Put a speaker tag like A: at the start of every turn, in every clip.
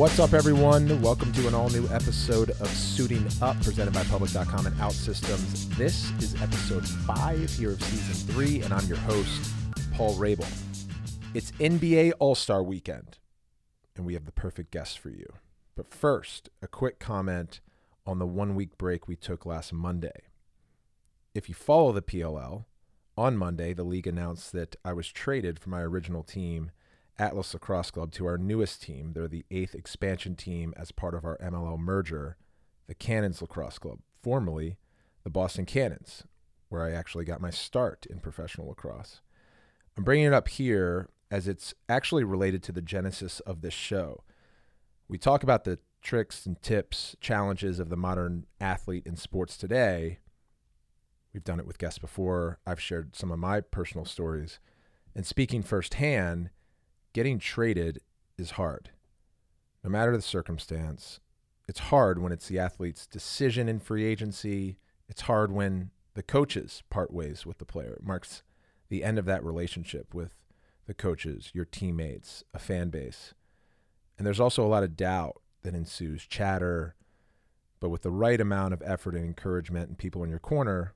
A: What's up, everyone? Welcome to an all new episode of Suiting Up, presented by Public.com and OutSystems. This is episode five here of season three, and I'm your host, Paul Rabil. It's NBA All Star weekend, and we have the perfect guest for you. But first, a quick comment on the one week break we took last Monday. If you follow the PLL, on Monday, the league announced that I was traded from my original team, Atlas Lacrosse Club, to our newest team. They're the eighth expansion team as part of our MLL merger, the Cannons Lacrosse Club, formerly the Boston Cannons, where I actually got my start in professional lacrosse. I'm bringing it up here as it's actually related to the genesis of this show. We talk about the tricks and tips, challenges of the modern athlete in sports today We've done it with guests before. I've shared some of my personal stories. And speaking firsthand, getting traded is hard. No matter the circumstance, it's hard when it's the athlete's decision in free agency. It's hard when the coaches part ways with the player. It marks the end of that relationship with the coaches, your teammates, a fan base. And there's also a lot of doubt that ensues, chatter. But with the right amount of effort and encouragement and people in your corner,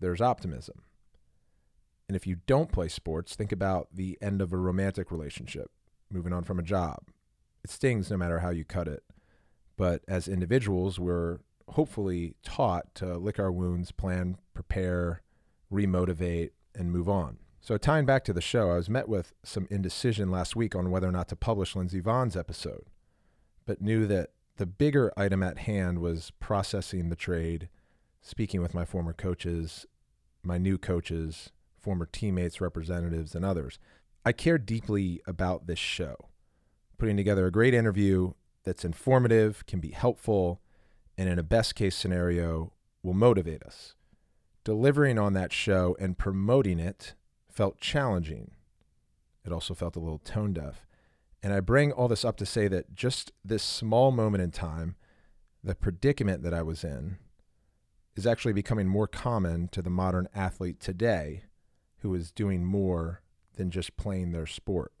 A: there's optimism. And if you don't play sports, think about the end of a romantic relationship, moving on from a job. It stings no matter how you cut it. But as individuals, we're hopefully taught to lick our wounds, plan, prepare, remotivate, and move on. So, tying back to the show, I was met with some indecision last week on whether or not to publish Lindsey Vonn's episode, but knew that the bigger item at hand was processing the trade, speaking with my former coaches, my new coaches, former teammates, representatives, and others. I care deeply about this show, putting together a great interview that's informative, can be helpful, and in a best case scenario, will motivate us. Delivering on that show and promoting it felt challenging. It also felt a little tone deaf. And I bring all this up to say that just this small moment in time, the predicament that I was in, is actually becoming more common to the modern athlete today who is doing more than just playing their sport.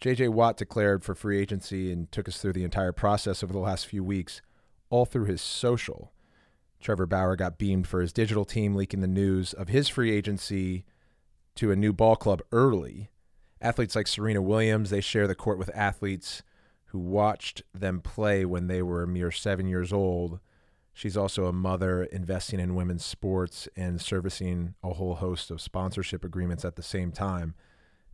A: JJ Watt declared for free agency and took us through the entire process over the last few weeks, all through his social. Trevor Bauer got beamed for his digital team, leaking the news of his free agency to a new ball club early. Athletes like Serena Williams, they share the court with athletes who watched them play when they were a mere seven years old She's also a mother investing in women's sports and servicing a whole host of sponsorship agreements at the same time.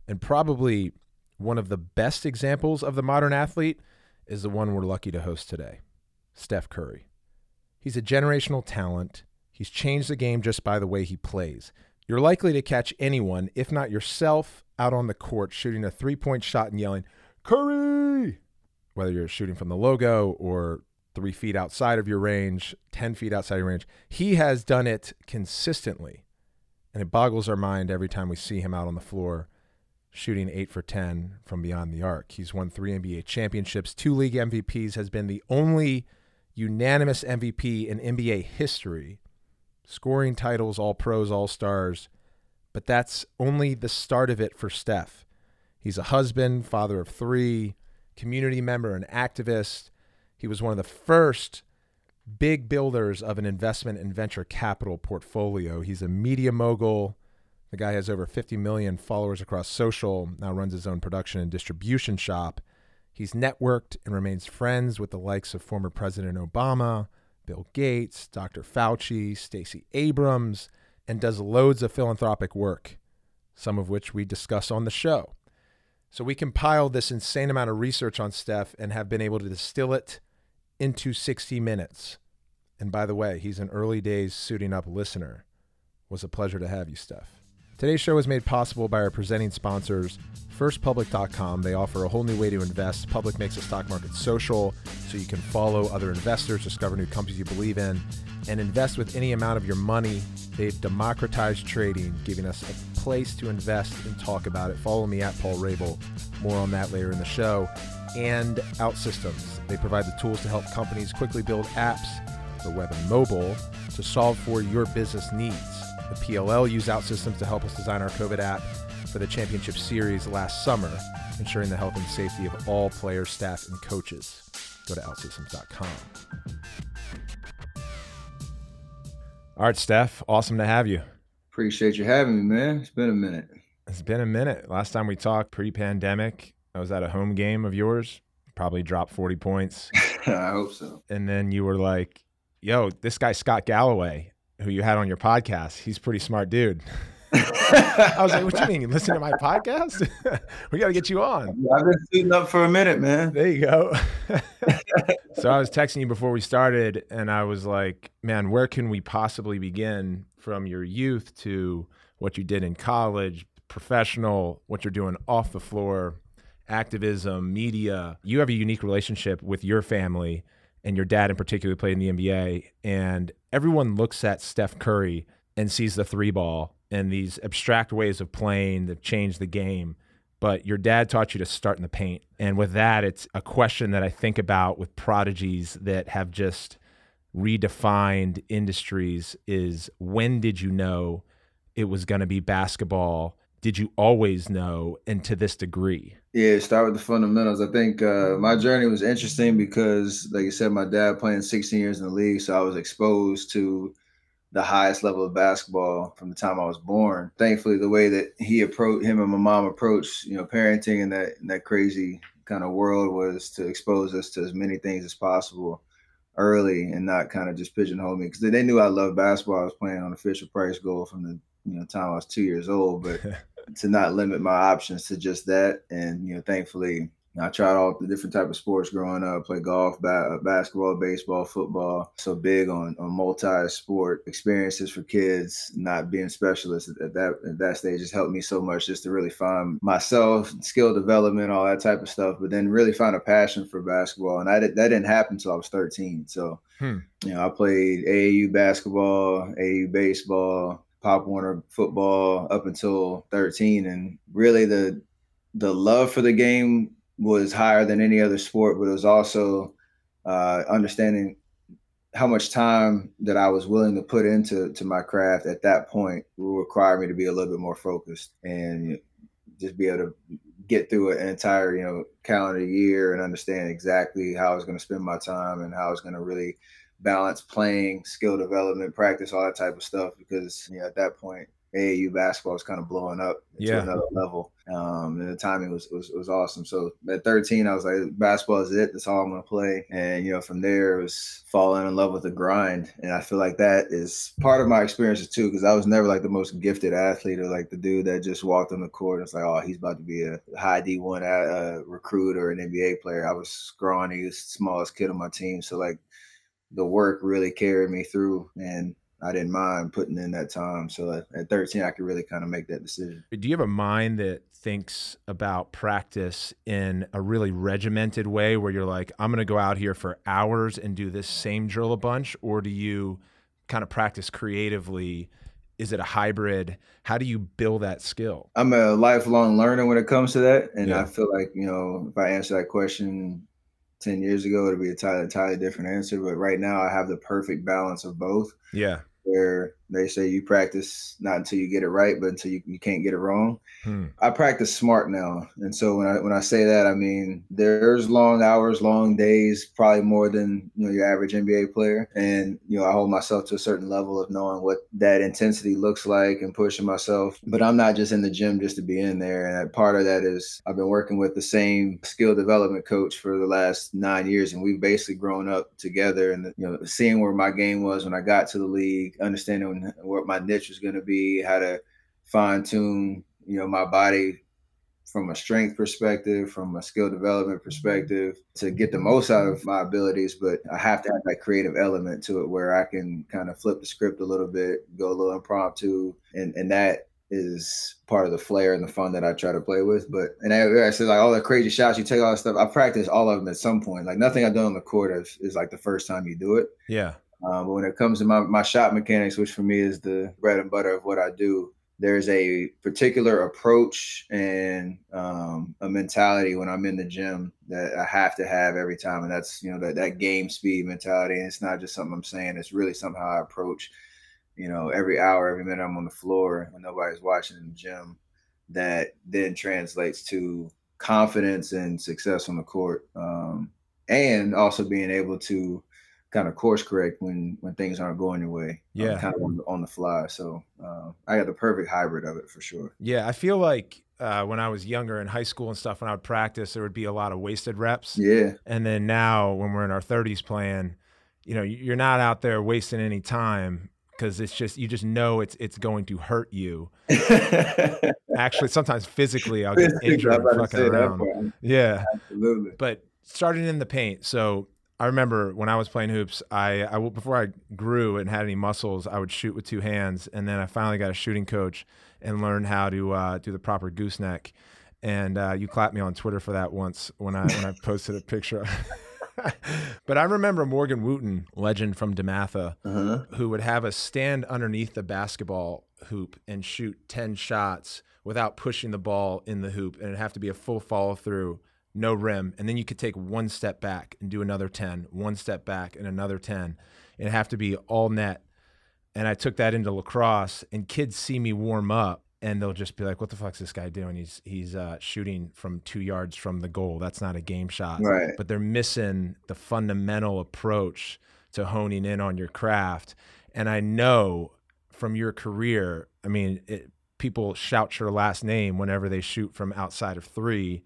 A: And probably one of the best examples of the modern athlete is the one we're lucky to host today Steph Curry. He's a generational talent. He's changed the game just by the way he plays. You're likely to catch anyone, if not yourself, out on the court shooting a three point shot and yelling, Curry! Whether you're shooting from the logo or three feet outside of your range, 10 feet outside your range. He has done it consistently. And it boggles our mind every time we see him out on the floor shooting eight for 10 from beyond the arc. He's won three NBA championships, two league MVPs, has been the only unanimous MVP in NBA history, scoring titles, all pros, all stars. But that's only the start of it for Steph. He's a husband, father of three, community member, and activist. He was one of the first big builders of an investment and venture capital portfolio. He's a media mogul. The guy has over 50 million followers across social, now runs his own production and distribution shop. He's networked and remains friends with the likes of former President Obama, Bill Gates, Dr. Fauci, Stacey Abrams, and does loads of philanthropic work, some of which we discuss on the show. So we compiled this insane amount of research on Steph and have been able to distill it into 60 minutes. And by the way, he's an early days suiting up listener. Was a pleasure to have you, Steph. Today's show is made possible by our presenting sponsors, firstpublic.com. They offer a whole new way to invest. Public makes the stock market social so you can follow other investors, discover new companies you believe in, and invest with any amount of your money. They've democratized trading, giving us a place to invest and talk about it. Follow me at Paul Rabil. More on that later in the show. And OutSystems they provide the tools to help companies quickly build apps for web and mobile to solve for your business needs. The PLL used OutSystems to help us design our COVID app for the championship series last summer. ensuring the health and safety of all players, staff, and coaches. Go to outsystems.com. All right, Steph, awesome to have you.
B: Appreciate you having me, man. It's been a minute.
A: It's been a minute. Last time we talked pre pandemic, I was at a home game of yours, probably dropped 40 points.
B: I hope so.
A: And then you were like, yo, this guy, Scott Galloway, who you had on your podcast, he's a pretty smart dude. I was like, "What you mean? You listen to my podcast? we got to get you on."
B: I've been sitting up for a minute, man.
A: There you go. so I was texting you before we started, and I was like, "Man, where can we possibly begin from your youth to what you did in college, professional, what you're doing off the floor, activism, media? You have a unique relationship with your family." And your dad, in particular, played in the NBA. And everyone looks at Steph Curry and sees the three ball and these abstract ways of playing that change the game. But your dad taught you to start in the paint. And with that, it's a question that I think about with prodigies that have just redefined industries is when did you know it was going to be basketball? Did you always know and to this degree?
B: Yeah, start with the fundamentals. I think uh, my journey was interesting because, like you said, my dad playing 16 years in the league, so I was exposed to the highest level of basketball from the time I was born. Thankfully, the way that he approached him and my mom approached, you know, parenting in that in that crazy kind of world was to expose us to as many things as possible early and not kind of just pigeonhole me because they knew I loved basketball. I was playing on Fisher Price goal from the you know time I was two years old, but to not limit my options to just that, and you know, thankfully I tried all the different type of sports growing up. Played golf, ba- basketball, baseball, football. So big on, on multi-sport experiences for kids. Not being specialists at that at that stage has helped me so much just to really find myself, skill development, all that type of stuff. But then really find a passion for basketball, and I did, that didn't happen until I was 13. So hmm. you know, I played AAU basketball, AAU baseball, Pop Warner football up until 13, and really the the love for the game was higher than any other sport, but it was also uh, understanding how much time that I was willing to put into to my craft at that point will require me to be a little bit more focused and just be able to get through an entire you know calendar year and understand exactly how I was going to spend my time and how I was going to really balance playing, skill development, practice, all that type of stuff. Because you know, at that point, AAU basketball was kind of blowing up to yeah. another level. Um, and the timing was, was was awesome. So at 13, I was like, basketball is it. That's all I'm gonna play. And you know, from there, it was falling in love with the grind. And I feel like that is part of my experiences too, because I was never like the most gifted athlete or like the dude that just walked on the court and it's like, oh, he's about to be a high D1 uh, recruit or an NBA player. I was scrawny, smallest kid on my team. So like the work really carried me through and I didn't mind putting in that time. So at, at 13, I could really kind of make that decision.
A: Do you have a mind that thinks about practice in a really regimented way where you're like, I'm going to go out here for hours and do this same drill a bunch? Or do you kind of practice creatively? Is it a hybrid? How do you build that skill?
B: I'm a lifelong learner when it comes to that. And yeah. I feel like, you know, if I answer that question 10 years ago, it'd be a entirely, entirely different answer. But right now, I have the perfect balance of both.
A: Yeah
B: where they say you practice not until you get it right, but until you, you can't get it wrong. Hmm. I practice smart now, and so when I when I say that, I mean there's long hours, long days, probably more than you know your average NBA player, and you know I hold myself to a certain level of knowing what that intensity looks like and pushing myself. But I'm not just in the gym just to be in there, and part of that is I've been working with the same skill development coach for the last nine years, and we've basically grown up together, and you know seeing where my game was when I got to the league, understanding what my niche was going to be, how to fine tune, you know, my body from a strength perspective, from a skill development mm-hmm. perspective, to get the most out of my abilities. But I have to have that creative element to it where I can kind of flip the script a little bit, go a little impromptu, and and that is part of the flair and the fun that I try to play with. But and I, I said like all the crazy shots, you take all that stuff. I practice all of them at some point. Like nothing I've done on the court is, is like the first time you do it.
A: Yeah.
B: Um, but when it comes to my, my shot mechanics, which for me is the bread and butter of what I do, there's a particular approach and um, a mentality when I'm in the gym that I have to have every time, and that's you know that that game speed mentality. And it's not just something I'm saying; it's really somehow I approach. You know, every hour, every minute I'm on the floor when nobody's watching in the gym, that then translates to confidence and success on the court, um, and also being able to kind of course correct when when things aren't going your way.
A: Yeah,
B: um, kind of on the, on the fly. So uh, I got the perfect hybrid of it for sure.
A: Yeah, I feel like uh, when I was younger in high school and stuff, when I would practice, there would be a lot of wasted reps.
B: Yeah,
A: and then now when we're in our 30s playing, you know, you're not out there wasting any time because it's just you just know it's it's going to hurt you. Actually, sometimes physically, I'll get injured fucking around. Yeah,
B: absolutely.
A: But starting in the paint, so I remember when I was playing hoops, I, I before I grew and had any muscles, I would shoot with two hands, and then I finally got a shooting coach and learned how to uh, do the proper gooseneck. And uh, you clapped me on Twitter for that once when I when I posted a picture. but I remember Morgan Wootten, legend from DeMatha, uh-huh. who would have us stand underneath the basketball hoop and shoot ten shots without pushing the ball in the hoop, and it'd have to be a full follow through no rim, and then you could take one step back and do another 10, one step back and another 10. It'd have to be all net. And I took that into lacrosse, and kids see me warm up, and they'll just be like, "What the fuck's this guy doing? He's he's uh, shooting from two yards from the goal. That's not a game shot."
B: Right.
A: But they're missing the fundamental approach to honing in on your craft. And I know from your career, I mean, it, people shout your last name whenever they shoot from outside of three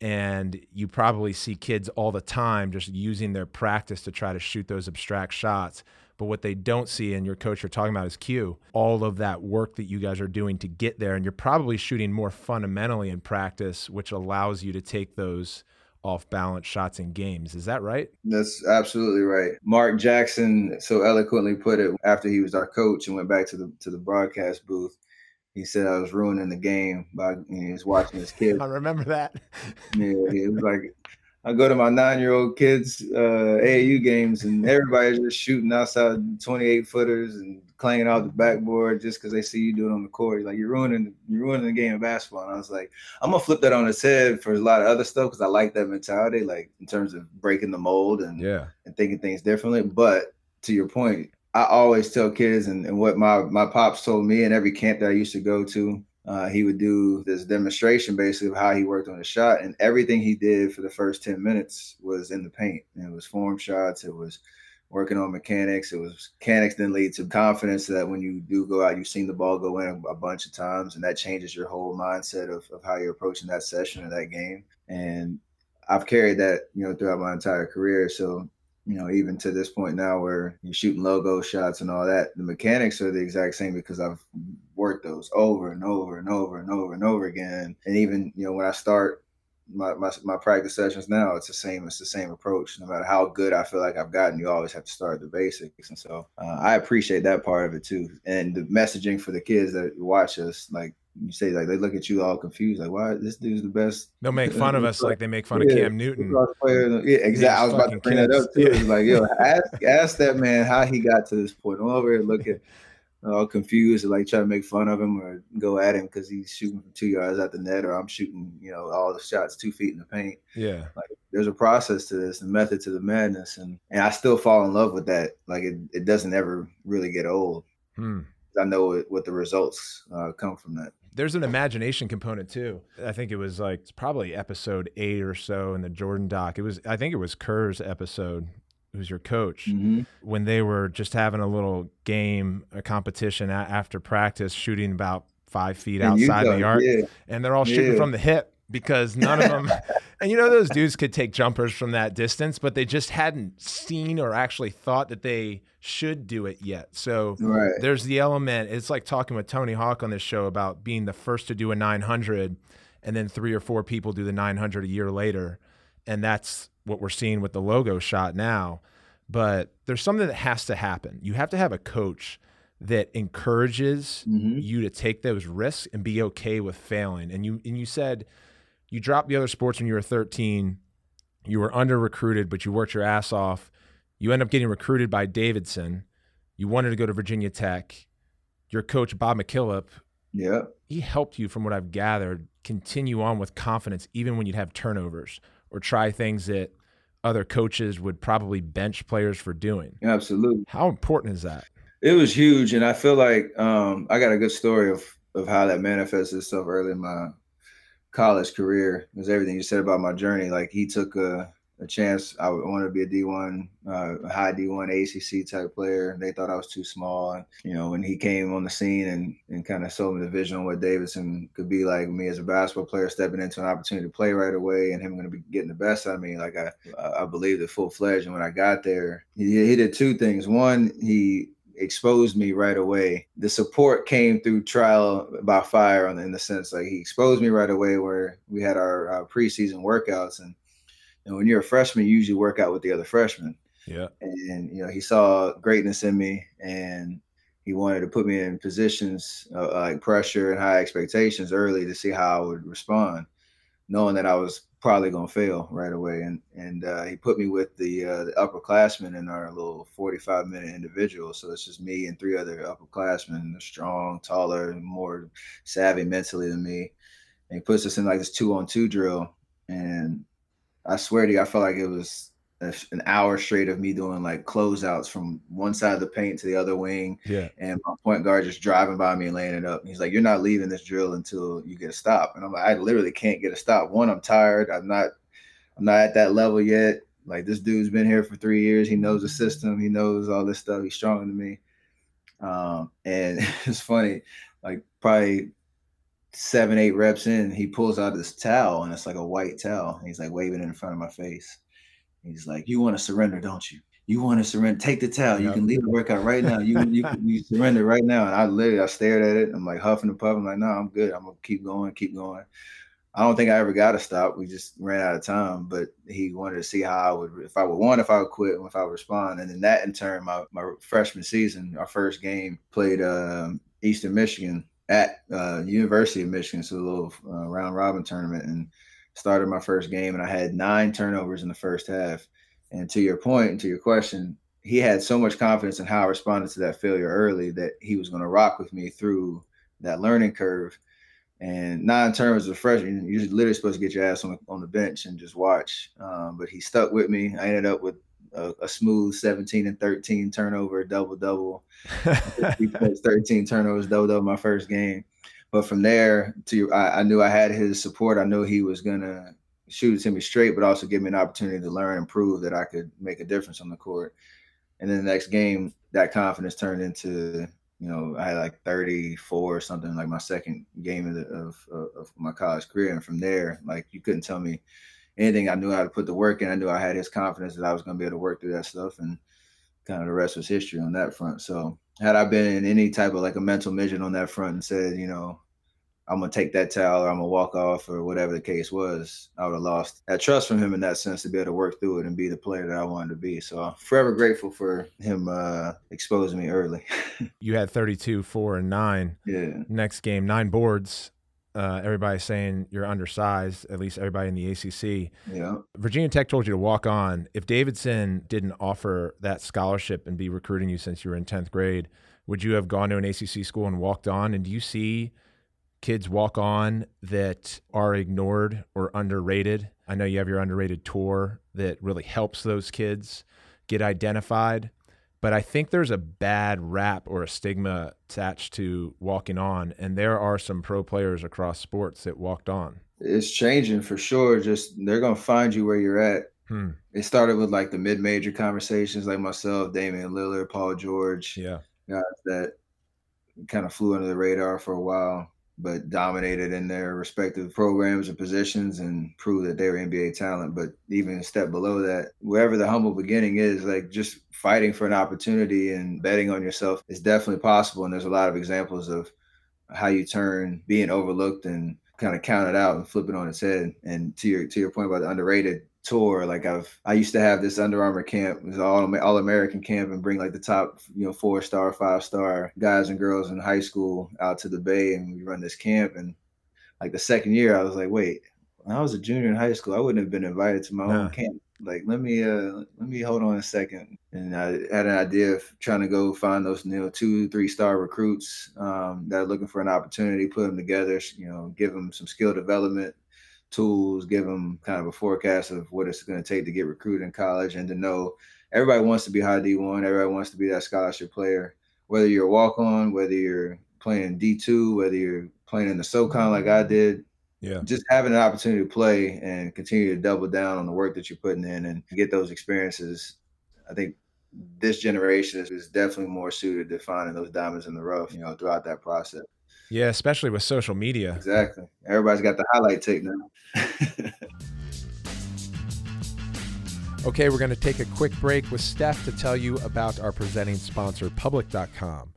A: and you probably see kids all the time just using their practice to try to shoot those abstract shots. But what they don't see, and your coach you're talking about is Q, all of that work that you guys are doing to get there. And you're probably shooting more fundamentally in practice, which allows you to take those off balance shots in games. Is that right?
B: That's absolutely right. Mark Jackson so eloquently put it after he was our coach and went back to the to the broadcast booth he said I was ruining the game by you know, he was watching his kids.
A: I remember that.
B: yeah, it was like I go to my nine year old kids uh, AAU games and everybody's just shooting outside 28 footers and clanging out the backboard just because they see you do it on the court. Like you're ruining you're ruining the game of basketball. And I was like, I'm gonna flip that on its head for a lot of other stuff because I like that mentality, like in terms of breaking the mold and
A: yeah
B: and thinking things differently. But to your point, I always tell kids, and, and what my my pops told me in every camp that I used to go to, uh, he would do this demonstration basically of how he worked on a shot, and everything he did for the first ten minutes was in the paint. And it was form shots. It was working on mechanics. It was mechanics then lead to confidence that when you do go out, you've seen the ball go in a, a bunch of times, and that changes your whole mindset of, of how you're approaching that session or that game. And I've carried that, you know, throughout my entire career. So you know, even to this point now where you're shooting logo shots and all that, the mechanics are the exact same because I've worked those over and over and over and over and over again. And even, you know, when I start my, my, my practice sessions now, it's the same. It's the same approach. No matter how good I feel like I've gotten, you always have to start the basics. And so uh, I appreciate that part of it too. And the messaging for the kids that watch us, like you say like they look at you all confused, like why this dude's the best.
A: They'll make fun of us like they make fun yeah, of Cam Newton.
B: Yeah, exactly. I was about to bring kids. that up too. Like, yo, ask ask that man how he got to this point. I'm over here looking all confused and like try to make fun of him or go at him because he's shooting from two yards at the net or I'm shooting, you know, all the shots two feet in the paint.
A: Yeah.
B: Like there's a process to this, a method to the madness. And and I still fall in love with that. Like it, it doesn't ever really get old.
A: Hmm.
B: I know what the results uh, come from that
A: there's an imagination component too. I think it was like it's probably episode eight or so in the Jordan doc. It was I think it was Kerr's episode. Who's your coach?
B: Mm-hmm.
A: When they were just having a little game, a competition after practice, shooting about five feet and outside the yard,
B: yeah.
A: and they're all shooting yeah. from the hip because none of them and you know those dudes could take jumpers from that distance but they just hadn't seen or actually thought that they should do it yet. So
B: right.
A: there's the element it's like talking with tony hawk on this show about being the first to do a 900 and then three or four people do the 900 a year later. And that's what we're seeing with the logo shot now. But there's something that has to happen. You have to have a coach that encourages
B: mm-hmm.
A: you to take those risks and be okay with failing. And you and you said you dropped the other sports when you were 13. You were under recruited, but you worked your ass off. You end up getting recruited by Davidson. You wanted to go to Virginia Tech. Your coach, Bob McKillop,
B: yeah,
A: he helped you, from what I've gathered, continue on with confidence, even when you'd have turnovers or try things that other coaches would probably bench players for doing.
B: Absolutely.
A: How important is that?
B: It was huge, and I feel like um, I got a good story of of how that manifested itself early in my college career. Was everything you said about my journey. Like he took a a chance. I wanted to be a D1, uh, high D1 ACC type player. They thought I was too small. And, you know, when he came on the scene and, and kind of sold me the vision on what Davidson could be like me as a basketball player, stepping into an opportunity to play right away and him going to be getting the best out of me, like I, I believed it full fledged. And when I got there, he, he did two things. One, he exposed me right away. The support came through trial by fire in the sense like he exposed me right away where we had our, our preseason workouts and and when you're a freshman, you usually work out with the other freshmen.
A: Yeah.
B: And, you know, he saw greatness in me and he wanted to put me in positions uh, like pressure and high expectations early to see how I would respond, knowing that I was probably to fail right away. And and uh, he put me with the, uh, the upperclassmen in our little 45 minute individual. So it's just me and three other upperclassmen, strong, taller, more savvy mentally than me. And he puts us in like this two on two drill. And I swear to you, I felt like it was an hour straight of me doing like closeouts from one side of the paint to the other wing.
A: Yeah.
B: And my point guard just driving by me and laying it up. And he's like, You're not leaving this drill until you get a stop. And I'm like, I literally can't get a stop. One, I'm tired. I'm not I'm not at that level yet. Like this dude's been here for three years. He knows the system. He knows all this stuff. He's stronger than me. Um, and it's funny, like probably seven, eight reps in, he pulls out this towel and it's like a white towel. he's like waving it in front of my face. He's like, "You want to surrender, don't you? You want to surrender? Take the towel. You can leave the workout right now. You you you surrender right now." And I literally I stared at it. I'm like huffing and puffing. I'm like, "No, I'm good. I'm gonna keep going, keep going." I don't think I ever got to stop. We just ran out of time. But he wanted to see how I would, if I would want, if I would quit, if I would respond. And then that in turn, my my freshman season, our first game, played um, Eastern Michigan at uh, University of Michigan, so a little uh, round robin tournament, and started my first game, and I had nine turnovers in the first half. And to your point, and to your question, he had so much confidence in how I responded to that failure early that he was going to rock with me through that learning curve. And nine turnovers as a freshman, you're literally supposed to get your ass on the, on the bench and just watch. Um, but he stuck with me. I ended up with a, a, smooth 17 and 13 turnover, double double, 13 turnovers, double double my first game. But from there to I, I, knew I had his support. I knew he was gonna shoot to me straight, but also give me an opportunity to learn and prove that I could make a difference on the court. And then the next game, that confidence turned into you know I had like 34 or something like my second game of, the, of, of my college career, and from there, like you couldn't tell me anything, I knew how to put the work in. I knew I had his confidence that I was going to be able to work through that stuff, and kind of the rest was history on that front. So had I been in any type of like a mental midget on that front and said, you know, I'm gonna take that towel or I'm gonna walk off or whatever the case was, I would have lost that trust from him in that sense to be able to work through it and be the player that I wanted to be. So I'm forever grateful for him uh, exposing me early.
A: you had 32, four, and nine.
B: Yeah.
A: Next game, nine boards uh, everybody's saying you're undersized, at least everybody in the ACC.
B: Yeah.
A: Virginia Tech told you to walk on. If Davidson didn't offer that scholarship and be recruiting you since you were in 10th grade, would you have gone to an ACC school and walked on? And do you see kids walk on that are ignored or underrated? I know you have your underrated tour that really helps those kids get identified but I think there's a bad rap or a stigma attached to walking on, and there are some pro players across sports that walked on.
B: It's changing for sure. Just they're gonna find you where you're at.
A: Hmm.
B: It started with like the mid-major conversations, like myself, Damian Lillard, Paul George,
A: yeah,
B: guys that kind of flew under the radar for a while but dominated in their respective programs and positions and proved that they were NBA talent. But even a step below that, wherever the humble beginning is, like just fighting for an opportunity and betting on yourself is definitely possible. And there's a lot of examples of how you turn being overlooked and kind of count it out and flip it on its head. And to your to your point about the underrated, tour. Like I've I used to have this Under Armour camp, it was all all American camp, and bring like the top you know four star, five star guys and girls in high school out to the Bay, and we run this camp. And like the second year, I was like, wait, when I was a junior in high school, I wouldn't have been invited to my no. own camp. Like let me uh let me hold on a second. And I had an idea of trying to go find those you know two three star recruits um, that are looking for an opportunity, put them together, you know, give them some skill development tools, give them kind of a forecast of what it's going to take to get recruited in college, and to know everybody wants to be high D1, everybody wants to be that scholarship player. Whether you're a walk on, whether you're playing D2, whether you're playing in the SoCon like I did,
A: Yeah.
B: Just having an opportunity to play and continue to double down on the work that you're putting in and get those experiences. I think this generation is, definitely more suited to finding those diamonds in the rough, you know, throughout that process.
A: Yeah, especially with social media.
B: Exactly. Everybody's got the highlight tape now.
A: okay, we're going to take a quick break with Steph to tell you about our presenting sponsor, Public.com.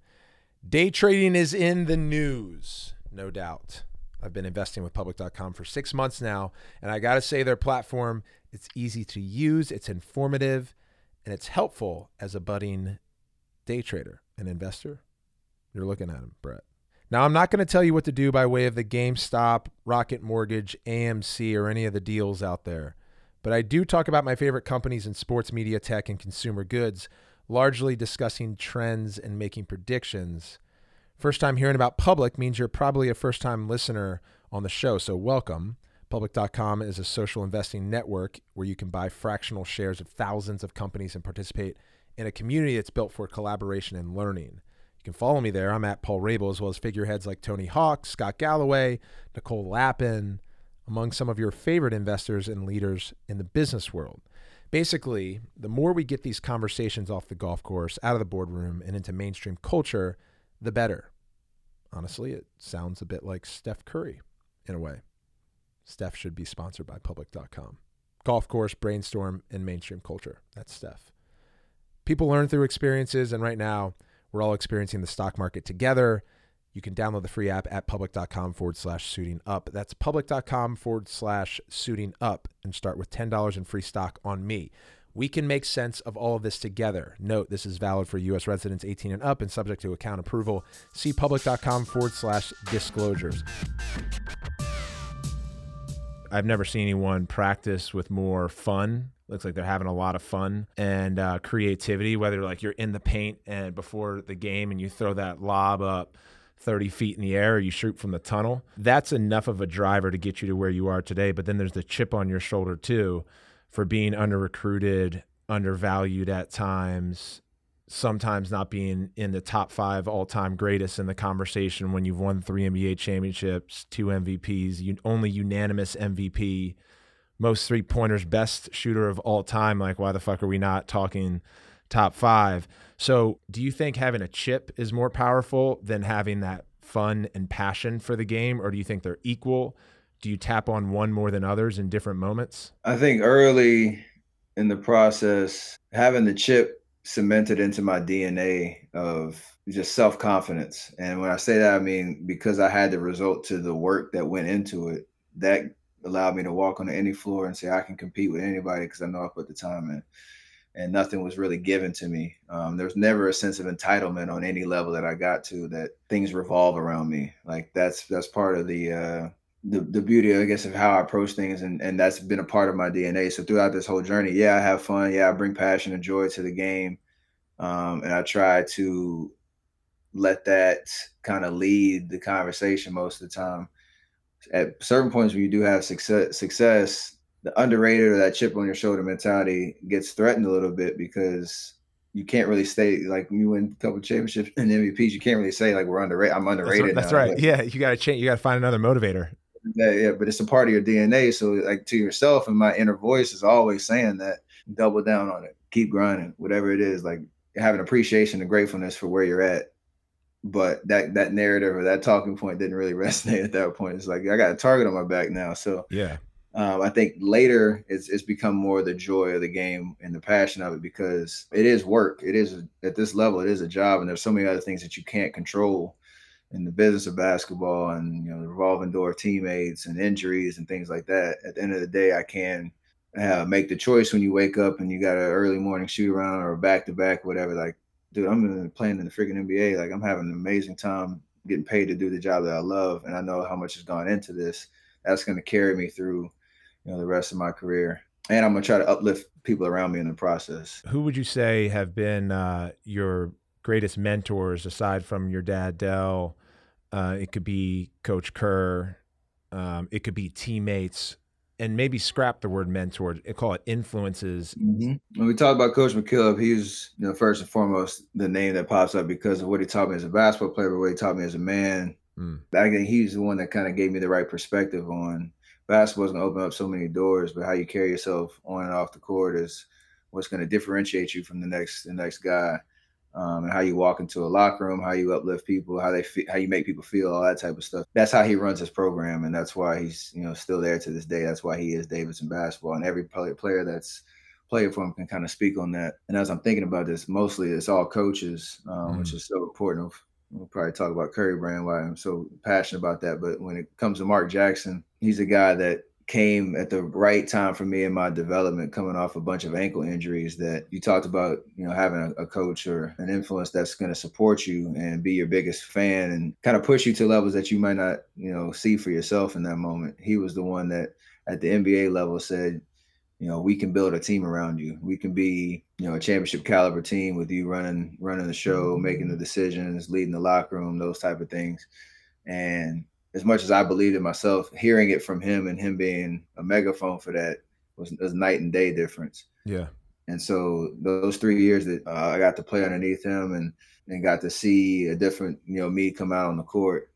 A: Day trading is in the news, no doubt. I've been investing with Public.com for six months now, and I got to say, their platform it's easy to use, it's informative, and it's helpful as a budding day trader, an investor. You're looking at him, Brett. Now, I'm not going to tell you what to do by way of the GameStop, Rocket Mortgage, AMC, or any of the deals out there, but I do talk about my favorite companies in sports media, tech, and consumer goods, largely discussing trends and making predictions. First time hearing about Public means you're probably a first time listener on the show, so welcome. Public.com is a social investing network where you can buy fractional shares of thousands of companies and participate in a community that's built for collaboration and learning. You can follow me there. I'm at Paul Rabil, as well as figureheads like Tony Hawk, Scott Galloway, Nicole Lapin, among some of your favorite investors and leaders in the business world. Basically, the more we get these conversations off the golf course, out of the boardroom, and into mainstream culture, the better. Honestly, it sounds a bit like Steph Curry in a way. Steph should be sponsored by public.com. Golf course, brainstorm, and mainstream culture. That's Steph. People learn through experiences, and right now, we're all experiencing the stock market together. You can download the free app at public.com forward slash suiting up. That's public.com forward slash suiting up and start with $10 in free stock on me. We can make sense of all of this together. Note this is valid for U.S. residents 18 and up and subject to account approval. See public.com forward slash disclosures. I've never seen anyone practice with more fun. Looks like they're having a lot of fun and uh, creativity, whether like you're in the paint and before the game and you throw that lob up 30 feet in the air or you shoot from the tunnel. That's enough of a driver to get you to where you are today. But then there's the chip on your shoulder too for being under recruited, undervalued at times, sometimes not being in the top five all time greatest in the conversation when you've won three NBA championships, two MVPs, only unanimous MVP, most three pointers, best shooter of all time. Like, why the fuck are we not talking top five? So, do you think having a chip is more powerful than having that fun and passion for the game, or do you think they're equal? do you tap on one more than others in different moments?
B: I think early in the process, having the chip cemented into my DNA of just self confidence. And when I say that, I mean because I had the result to the work that went into it, that allowed me to walk on any floor and say I can compete with anybody because I know I put the time in. And nothing was really given to me. Um, there was never a sense of entitlement on any level that I got to that things revolve around me. Like that's that's part of the uh, the, the beauty, I guess, of how I approach things, and and that's been a part of my DNA. So throughout this whole journey, yeah, I have fun. Yeah, I bring passion and joy to the game, um, and I try to let that kind of lead the conversation most of the time. At certain points where you do have success, success, the underrated or that chip on your shoulder mentality gets threatened a little bit because you can't really stay like when you win a couple championships and MVPs. You can't really say like we're underrated. I'm underrated.
A: That's, right. That's right. Yeah, you got to change. You got to find another motivator.
B: Yeah, yeah, but it's a part of your DNA. So like to yourself, and my inner voice is always saying that double down on it, keep grinding, whatever it is. Like having appreciation and gratefulness for where you're at. But that that narrative or that talking point didn't really resonate at that point. It's like I got a target on my back now. So
A: yeah,
B: um, I think later it's, it's become more the joy of the game and the passion of it because it is work. It is at this level, it is a job, and there's so many other things that you can't control in the business of basketball and you know the revolving door of teammates and injuries and things like that. At the end of the day, I can uh, make the choice when you wake up and you got an early morning shoot around or back to back, whatever. Like, dude, I'm playing in the freaking NBA. Like, I'm having an amazing time getting paid to do the job that I love, and I know how much has gone into this. That's going to carry me through, you know, the rest of my career. And I'm gonna try to uplift people around me in the process.
A: Who would you say have been uh, your greatest mentors aside from your dad, Dell? Uh, it could be Coach Kerr. Um, it could be teammates, and maybe scrap the word mentor and call it influences.
B: Mm-hmm. When we talk about Coach McKillop, he's you know first and foremost the name that pops up because of what he taught me as a basketball player, but what he taught me as a man Mm. I think he's the one that kind of gave me the right perspective on basketball's gonna open up so many doors, but how you carry yourself on and off the court is what's going to differentiate you from the next the next guy. Um, and how you walk into a locker room, how you uplift people, how they fe- how you make people feel, all that type of stuff. That's how he runs his program, and that's why he's you know still there to this day. That's why he is Davidson basketball, and every player that's played for him can kind of speak on that. And as I'm thinking about this, mostly it's all coaches, um, mm-hmm. which is so important. We'll probably talk about Curry Brand, why I'm so passionate about that. But when it comes to Mark Jackson, he's a guy that came at the right time for me in my development coming off a bunch of ankle injuries that you talked about you know having a, a coach or an influence that's going to support you and be your biggest fan and kind of push you to levels that you might not you know see for yourself in that moment. He was the one that at the nba level said you know we can build a team around you. We can be you know a championship caliber team with you running running the show making the decisions leading the locker room those type of things. And as much as I believed in myself, hearing it from him and him being a megaphone for that was, was night and day difference.
A: Yeah.
B: And so those three years that uh, I got to play underneath him and and got to see a different, you know, me come out on the court,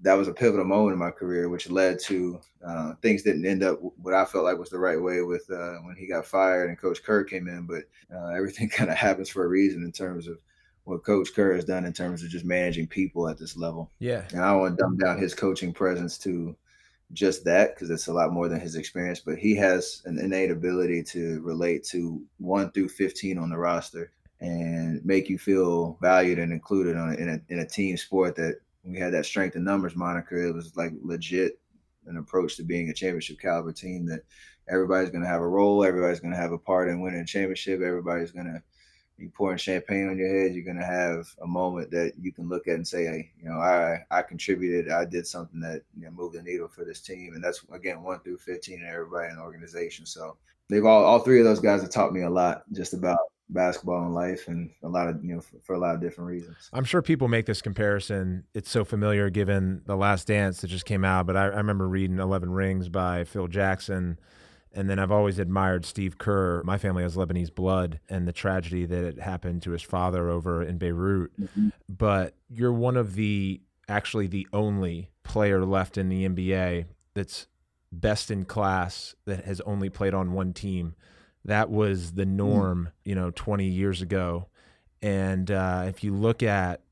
B: that was a pivotal moment in my career, which led to uh, things didn't end up what I felt like was the right way with uh, when he got fired and Coach Kerr came in. But uh, everything kind of happens for a reason in terms of what Coach Kerr has done in terms of just managing people at this level.
A: Yeah.
B: And I don't want to dumb down his coaching presence to just that because it's a lot more than his experience, but he has an innate ability to relate to one through 15 on the roster and make you feel valued and included on in a, in a team sport that we had that strength and numbers moniker. It was like legit an approach to being a championship caliber team that everybody's going to have a role. Everybody's going to have a part in winning a championship. Everybody's going to you pouring champagne on your head, you're gonna have a moment that you can look at and say, hey, you know, I I contributed, I did something that you know moved the needle for this team, and that's again one through fifteen and everybody in the organization. So they've all all three of those guys have taught me a lot just about basketball and life and a lot of you know for, for, a lot of different reasons.
A: I'm sure people make this comparison. It's so familiar given the last dance that just came out but i, I remember reading 11 rings by phil jackson and then I've always admired Steve Kerr. My family has Lebanese blood and the tragedy that it happened to his father over in Beirut. Mm-hmm. But you're one of the, actually, the only player left in the NBA that's best in class that has only played on one team. That was the mm. norm, mm. you know, 20 years ago. And uh, if you look at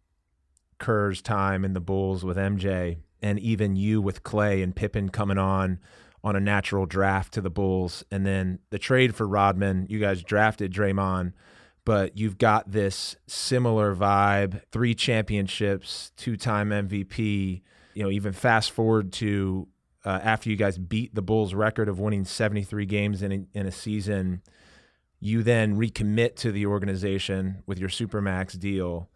A: Kerr's time in the Bulls with MJ, and even you with Clay and Pippen coming on on a natural draft to the Bulls. And then the trade for Rodman, you guys drafted Draymond, but you've got this similar vibe, three championships, two time MVP. You know, even fast forward to uh, after you guys beat the Bulls' record of winning 73 games in a, in a season, you then recommit to the organization with your Supermax deal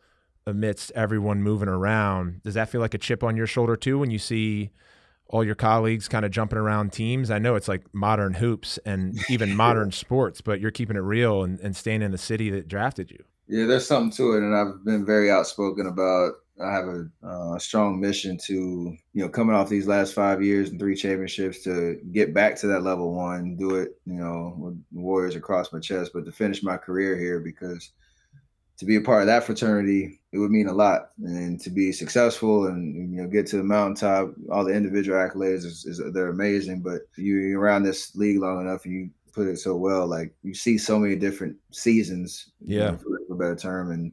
A: amidst everyone moving around. Does that feel like a chip on your shoulder too when you see all your colleagues kind of jumping around teams. I know it's like modern hoops and even modern sports, but you're keeping it real and, and staying in the city that drafted you.
B: Yeah, there's something to it, and I've been very outspoken about. I have a, uh, strong mission to, you know, coming off these last five years and three championships to get back to that level one, do it, you know, with Warriors across my chest, but to finish my career here because to be a part of that fraternity, it would mean a lot. And to be successful and you know get to the mountaintop, all the individual accolades is, is they're amazing. But you're around this league long enough, you put it so well. Like you see so many different seasons,
A: yeah, you
B: know, for a better term, and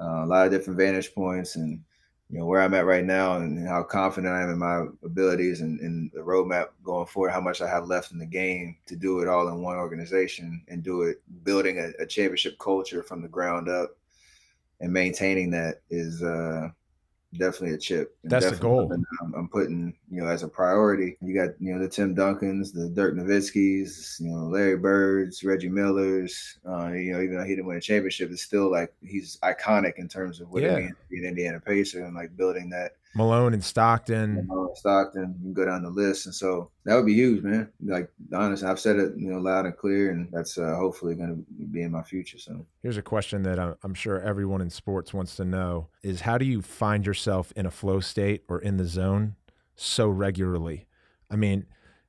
B: uh, a lot of different vantage points and you know where I'm at right now and how confident I am in my abilities and, and, the roadmap going forward, how much I have left in the game to do it all in one organization and do it building a, a championship culture from the ground up and maintaining that is uh, definitely a chip.
A: And That's the goal.
B: I'm, I'm, putting, you know, as a priority. You got, you know, the Tim Duncans, the Dirk Nowitzki's, you know, Larry Birds, Reggie Millers. Uh, you know, even though he didn't win a championship, it's still like he's iconic in terms of what yeah. it means to be an Indiana Pacer and like building that
A: Malone and Stockton.
B: Malone and Stockton, you can go down the list, and so that would be huge, man. Like honestly, I've said it, you know, loud and clear, and that's uh, hopefully going to be in my future. So
A: here's a question that I'm sure everyone in sports wants to know: is how do you find yourself in a flow state or in the zone so regularly? I mean,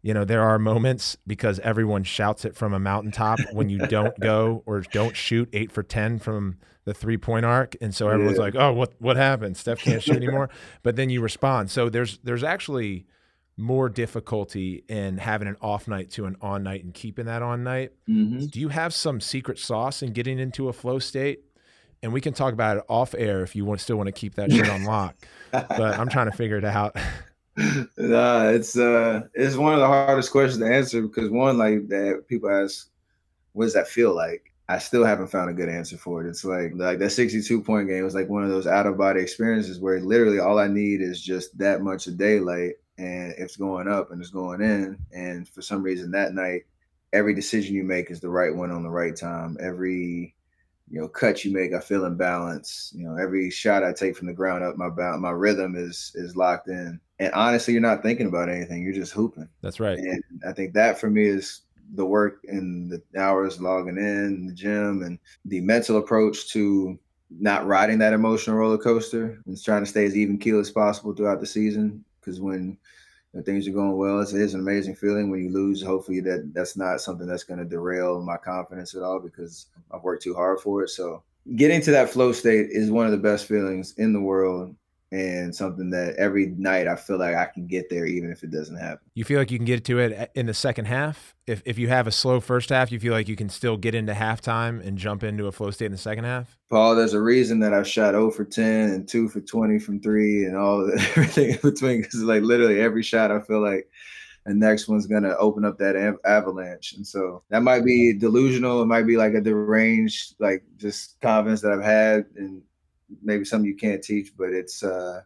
A: you know, there are moments because everyone shouts it from a mountaintop when you don't go or don't shoot eight for 10 from the three point arc. And so everyone's yeah. like, oh, what, what happened? Steph can't shoot anymore. But then you respond. So there's, there's actually more difficulty in having an off night to an on night and keeping that on night. Mm-hmm. Do you have some secret sauce in getting into a flow state? And we can talk about it off air if you want, still want to keep that shit on lock. but I'm trying to figure it out.
B: nah, it's uh, it's one of the hardest questions to answer because one, like that people ask, what does that feel like? I still haven't found a good answer for it. It's like like that 62 point game was like one of those out of body experiences where literally all I need is just that much of daylight and it's going up and it's going in. And for some reason that night, every decision you make is the right one on the right time. Every you know cut you make, I feel in balance. You know, every shot I take from the ground up, my my rhythm is is locked in and honestly, you're not thinking about anything. You're just hooping.
A: That's right.
B: And I think that for me is the work and the hours logging in the gym and the mental approach to not riding that emotional roller coaster and trying to stay as even keel as possible throughout the season. Because when you know, things are going well, it's, it is an amazing feeling. When you lose, hopefully that that's not something that's going to derail my confidence at all because I've worked too hard for it. So getting to that flow state is one of the best feelings in the world and something that every night I feel like I can get there even if it doesn't happen.
A: You feel like you can get to it in the second half? If if you have a slow first half, you feel like you can still get into halftime and jump into a flow state in the second half?
B: Paul, there's a reason that I've shot 0 for 10 and 2 for 20 from 3 and all of everything in between cuz like literally every shot I feel like the next one's gonna open up that av- avalanche. And so that might be delusional. It might be like a deranged, like just confidence that I've had and maybe something you can't teach, but it's uh,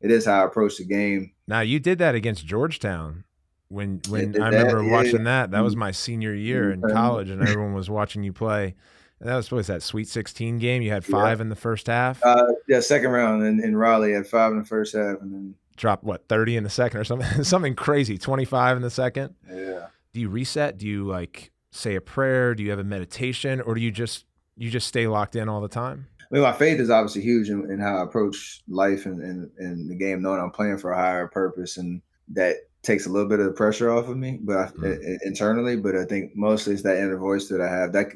B: it is how I approach the game.
A: Now you did that against Georgetown when when I remember that, watching yeah. that. That was my senior year in mm-hmm. college, and everyone was watching you play. And that was what was that Sweet Sixteen game? You had five yeah. in the first half.
B: Uh, yeah, second round in, in Raleigh, had five in the first half, and then
A: dropped what thirty in the second or something something crazy. Twenty five in the second.
B: Yeah.
A: Do you reset? Do you like say a prayer? Do you have a meditation, or do you just you just stay locked in all the time?
B: I mean, my faith is obviously huge in, in how I approach life and, and, and, the game, knowing I'm playing for a higher purpose, and that takes a little bit of the pressure off of me, but I, mm-hmm. internally. But I think mostly it's that inner voice that I have. That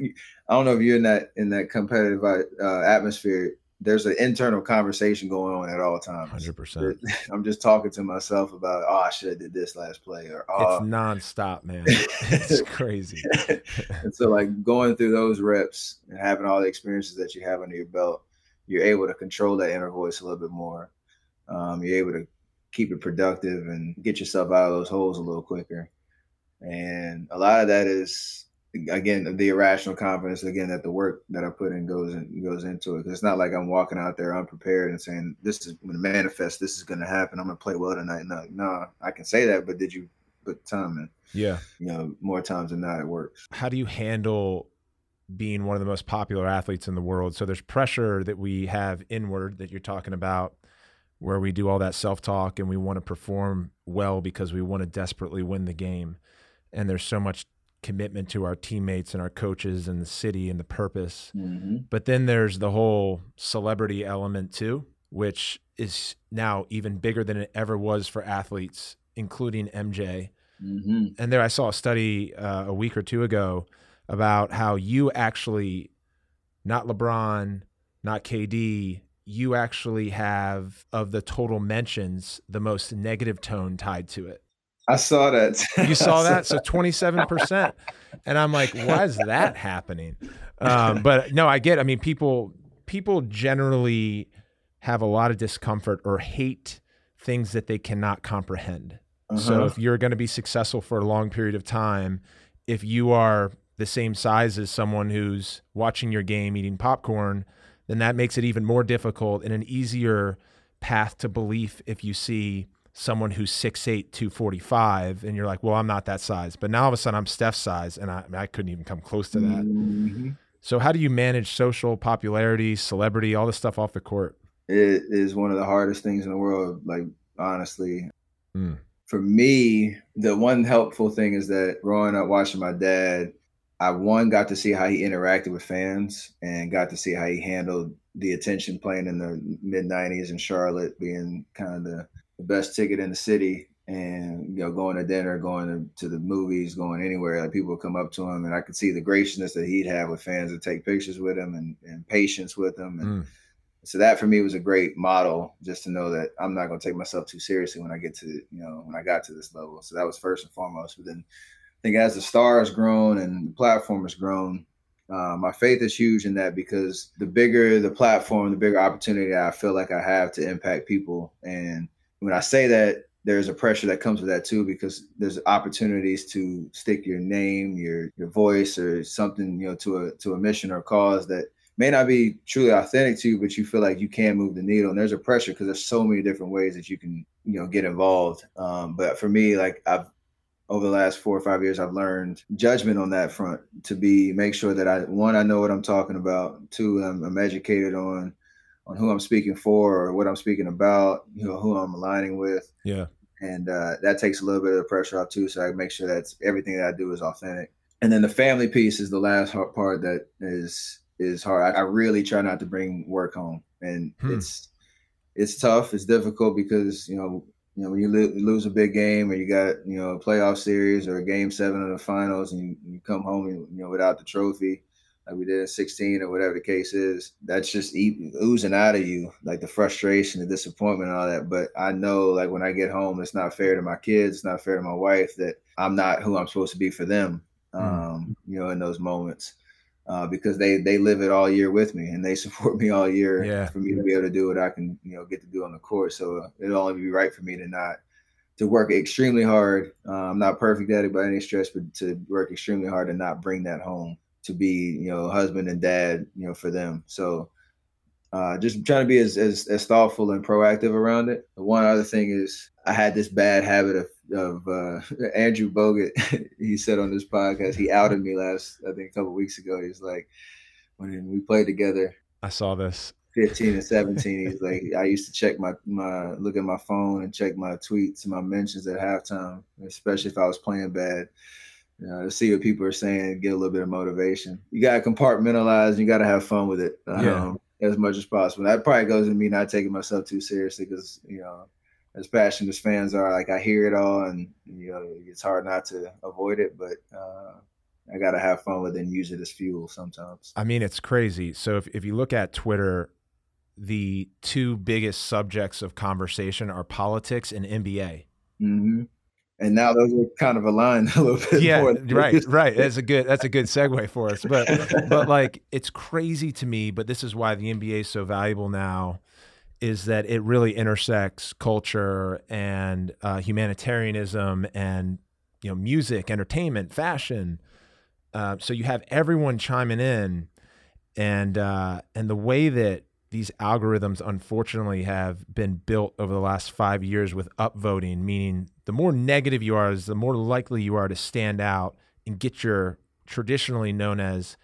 B: I don't know if you're in that in that competitive uh, atmosphere there's an internal conversation going on at all times.
A: Hundred percent.
B: I'm just talking to myself about, oh, I should have did this last play, or oh.
A: it's nonstop, man. it's crazy.
B: and so, like going through those reps and having all the experiences that you have under your belt, you're able to control that inner voice a little bit more. Um, you're able to keep it productive and get yourself out of those holes a little quicker. And a lot of that is again the irrational confidence again that the work that I put in goes in, goes into it. Cause it's not like I'm walking out there unprepared and saying this is going to manifest. This is going to happen. I'm going to play well tonight. No, no, I can say that, but did you put time in?
A: Yeah,
B: you know, more times than not, it works.
A: How do you handle? being one of the most popular athletes in the world so there's pressure that we have inward that you're talking about where we do all that self-talk and we want to perform well because we want to desperately win the game and there's so much commitment to our teammates and our coaches and the city and the purpose. Mm-hmm. But then there's the whole celebrity element too, which is now even bigger than it ever was for athletes, including MJ. Mm-hmm. And there, I saw a study uh, a week or two ago about how you actually, not LeBron, not KD, you actually have of the total mentions the most negative tone tied to it.
B: I saw that.
A: you saw that? So 27%. And I'm like, why is that happening? Um, but no, I get, I mean, people, people generally have a lot of discomfort or hate things that they cannot comprehend. Uh-huh. So if you're going to be successful for a long period of time, if you are the same size as someone who's watching your game eating popcorn, then that makes it even more difficult and an easier path to belief if you see someone who's 6'8", 245, and you're like, well, I'm not that size. But now all of a sudden I'm Steph's size, and I, I couldn't even come close to that. Mm-hmm. So how do you manage social popularity, celebrity, all this stuff off the court?
B: It is one of the hardest things in the world, like honestly. Mm. For me, the one helpful thing is that growing up watching my dad, I one got to see how he interacted with fans and got to see how he handled the attention playing in the mid 90s in Charlotte, being kind of the the best ticket in the city and you know going to dinner going to, to the movies going anywhere like people would come up to him and i could see the graciousness that he'd have with fans and take pictures with him and, and patience with him and mm. so that for me was a great model just to know that i'm not going to take myself too seriously when i get to you know when i got to this level so that was first and foremost but then i think as the star has grown and the platform has grown uh, my faith is huge in that because the bigger the platform the bigger opportunity i feel like i have to impact people and when i say that there's a pressure that comes with that too because there's opportunities to stick your name your your voice or something you know to a to a mission or cause that may not be truly authentic to you but you feel like you can move the needle. And there's a pressure because there's so many different ways that you can you know get involved. Um, but for me like i've over the last four or five years i've learned judgment on that front to be make sure that i one i know what i'm talking about. Two i'm, I'm educated on on who I'm speaking for or what I'm speaking about, you know, who I'm aligning with.
A: Yeah.
B: And uh, that takes a little bit of the pressure off too. So I make sure that everything that I do is authentic. And then the family piece is the last part that is is hard. I, I really try not to bring work home, and hmm. it's it's tough. It's difficult because you know you know when you lo- lose a big game or you got you know a playoff series or a game seven of the finals and you, you come home and, you know without the trophy like we did in 16 or whatever the case is, that's just oozing out of you, like the frustration, the disappointment, and all that. But I know, like when I get home, it's not fair to my kids, it's not fair to my wife that I'm not who I'm supposed to be for them, mm. um, you know, in those moments. Uh, because they they live it all year with me and they support me all year
A: yeah.
B: for me to be able to do what I can you know get to do on the court. So uh, it'll only be right for me to not to work extremely hard. Uh, I'm not perfect at it by any stretch, but to work extremely hard and not bring that home to be you know husband and dad you know for them so uh, just trying to be as, as, as thoughtful and proactive around it. One other thing is I had this bad habit of of uh, Andrew Bogut. he said on this podcast he outed me last I think a couple weeks ago. He's like when we played together.
A: I saw this.
B: 15 and 17 he's like i used to check my my look at my phone and check my tweets and my mentions at halftime especially if i was playing bad you know, to see what people are saying, get a little bit of motivation. You got to compartmentalize. You got to have fun with it um, yeah. as much as possible. That probably goes to me not taking myself too seriously because you know, as passionate as fans are, like I hear it all, and you know, it's hard not to avoid it. But uh, I got to have fun with it and use it as fuel sometimes.
A: I mean, it's crazy. So if if you look at Twitter, the two biggest subjects of conversation are politics and NBA.
B: Mm-hmm and now those are kind of aligned a little bit
A: yeah right right. that's a good that's a good segue for us. But but like it's crazy to me but this is why the nba is so valuable now is that it really intersects culture and uh, humanitarianism and you know music entertainment fashion. Uh, so you have everyone chiming in and uh, and the way that these algorithms unfortunately have been built over the last five years with upvoting, meaning the more negative you are, is the more likely you are to stand out and get your traditionally known as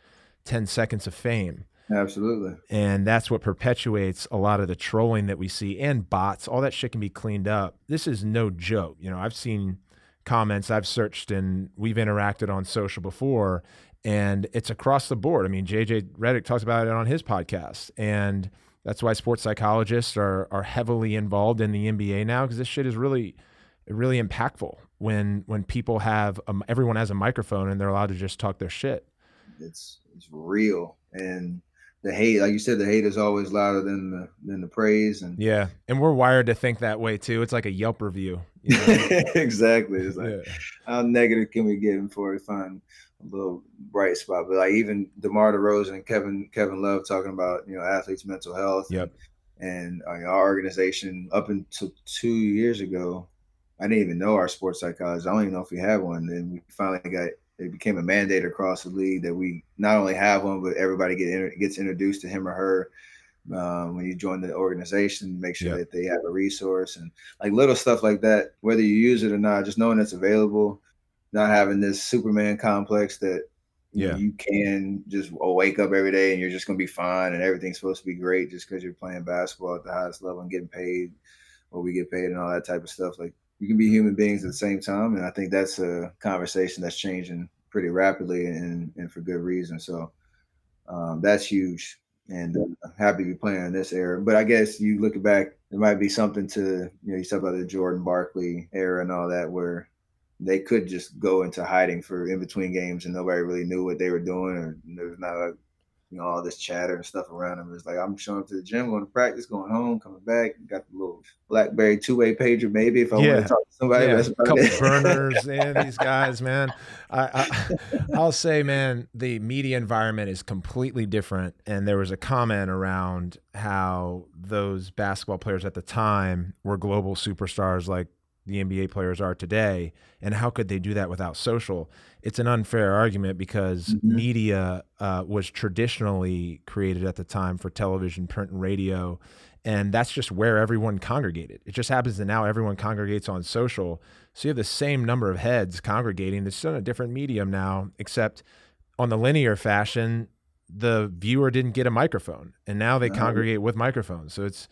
A: 10 seconds of fame.
B: Absolutely.
A: And that's what perpetuates a lot of the trolling that we see and bots. All that shit can be cleaned up. This is no joke. You know, I've seen comments, I've searched and we've interacted on social before, and it's across the board. I mean, JJ Redick talks about it on his podcast, and that's why sports psychologists are are heavily involved in the NBA now because this shit is really really impactful when when people have um, everyone has a microphone and they're allowed to just talk their shit.
B: It's it's real, and the hate, like you said, the hate is always louder than the than the praise. And
A: yeah, and we're wired to think that way too. It's like a Yelp review.
B: You know? exactly. It's like yeah. how negative can we get before we find a little bright spot? But like even DeMar DeRozan and Kevin Kevin Love talking about you know athletes' mental health.
A: Yep.
B: And, and uh, our organization up until two years ago, I didn't even know our sports psychologist. I don't even know if we had one. Then we finally got it became a mandate across the league that we not only have one, but everybody get gets introduced to him or her um, when you join the organization. Make sure that they have a resource and like little stuff like that. Whether you use it or not, just knowing it's available, not having this Superman complex that
A: yeah.
B: you can just wake up every day and you're just gonna be fine and everything's supposed to be great just because you're playing basketball at the highest level and getting paid what we get paid and all that type of stuff. Like you can be human beings at the same time. And I think that's a conversation that's changing pretty rapidly and, and for good reason. So um, that's huge. and uh, happy to be playing in this era. But I guess you look back, it might be something to you know you talk about the Jordan Barkley era and all that, where they could just go into hiding for in between games and nobody really knew what they were doing, or there was not a you know, all this chatter and stuff around him. It's like I'm showing up to the gym, going to practice, going home, coming back. Got the little BlackBerry two way pager, maybe if I yeah. want to talk to somebody.
A: Yeah, a couple it. burners, and these guys, man. I, I will say, man, the media environment is completely different. And there was a comment around how those basketball players at the time were global superstars, like the NBA players are today, and how could they do that without social? It's an unfair argument because mm-hmm. media uh, was traditionally created at the time for television, print, and radio, and that's just where everyone congregated. It just happens that now everyone congregates on social, so you have the same number of heads congregating. It's still in a different medium now, except on the linear fashion, the viewer didn't get a microphone, and now they congregate with microphones. So it's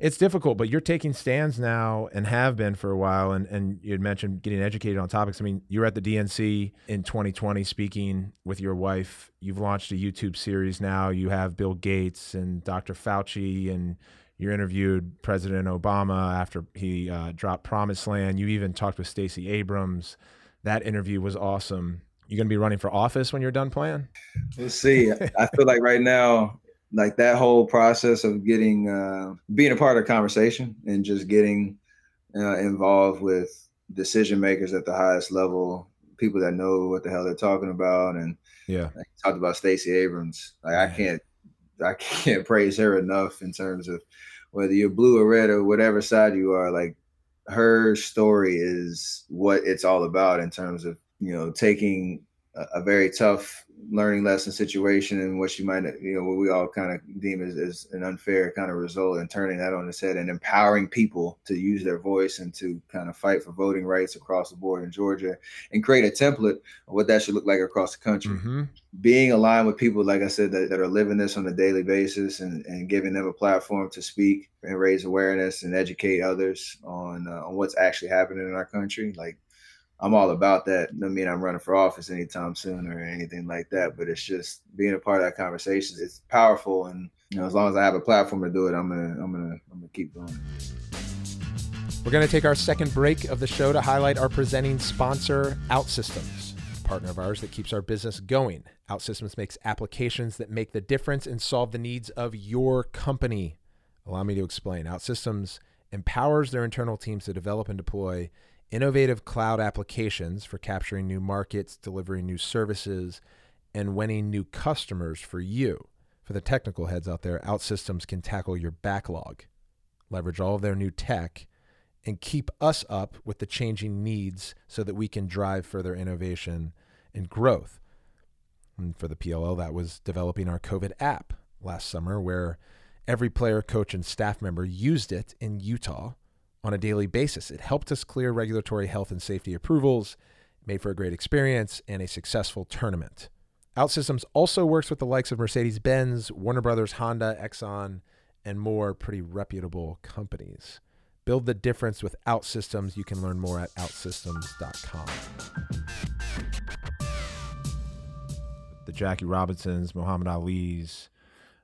A: it's difficult, but you're taking stands now and have been for a while. And, and you had mentioned getting educated on topics. I mean, you were at the DNC in 2020 speaking with your wife. You've launched a YouTube series now. You have Bill Gates and Dr. Fauci, and you interviewed President Obama after he uh, dropped Promised Land. You even talked with Stacey Abrams. That interview was awesome. You are going to be running for office when you're done playing?
B: We'll see. I feel like right now like that whole process of getting uh, being a part of the conversation and just getting uh, involved with decision makers at the highest level, people that know what the hell they're talking about, and
A: yeah,
B: like, talked about Stacey Abrams. Like I can't, I can't praise her enough in terms of whether you're blue or red or whatever side you are. Like her story is what it's all about in terms of you know taking a, a very tough learning lesson situation and what you might you know what we all kind of deem as, as an unfair kind of result and turning that on its head and empowering people to use their voice and to kind of fight for voting rights across the board in Georgia and create a template of what that should look like across the country. Mm-hmm. Being aligned with people, like I said, that, that are living this on a daily basis and, and giving them a platform to speak and raise awareness and educate others on uh, on what's actually happening in our country. Like I'm all about that. I mean I'm running for office anytime soon or anything like that, but it's just being a part of that conversation. It's powerful, and you know, as long as I have a platform to do it, I'm gonna, I'm gonna, I'm gonna keep going.
A: We're gonna take our second break of the show to highlight our presenting sponsor, OutSystems, a partner of ours that keeps our business going. OutSystems makes applications that make the difference and solve the needs of your company. Allow me to explain. OutSystems empowers their internal teams to develop and deploy innovative cloud applications for capturing new markets, delivering new services, and winning new customers for you. For the technical heads out there, OutSystems can tackle your backlog, leverage all of their new tech, and keep us up with the changing needs so that we can drive further innovation and growth. And for the PLL, that was developing our COVID app last summer, where every player, coach, and staff member used it in Utah on a daily basis. It helped us clear regulatory health and safety approvals, made for a great experience, and a successful tournament. OutSystems also works with the likes of Mercedes Benz, Warner Brothers, Honda, Exxon, and more pretty reputable companies. Build the difference with OutSystems. You can learn more at outsystems.com. The Jackie Robinsons, Muhammad Ali's,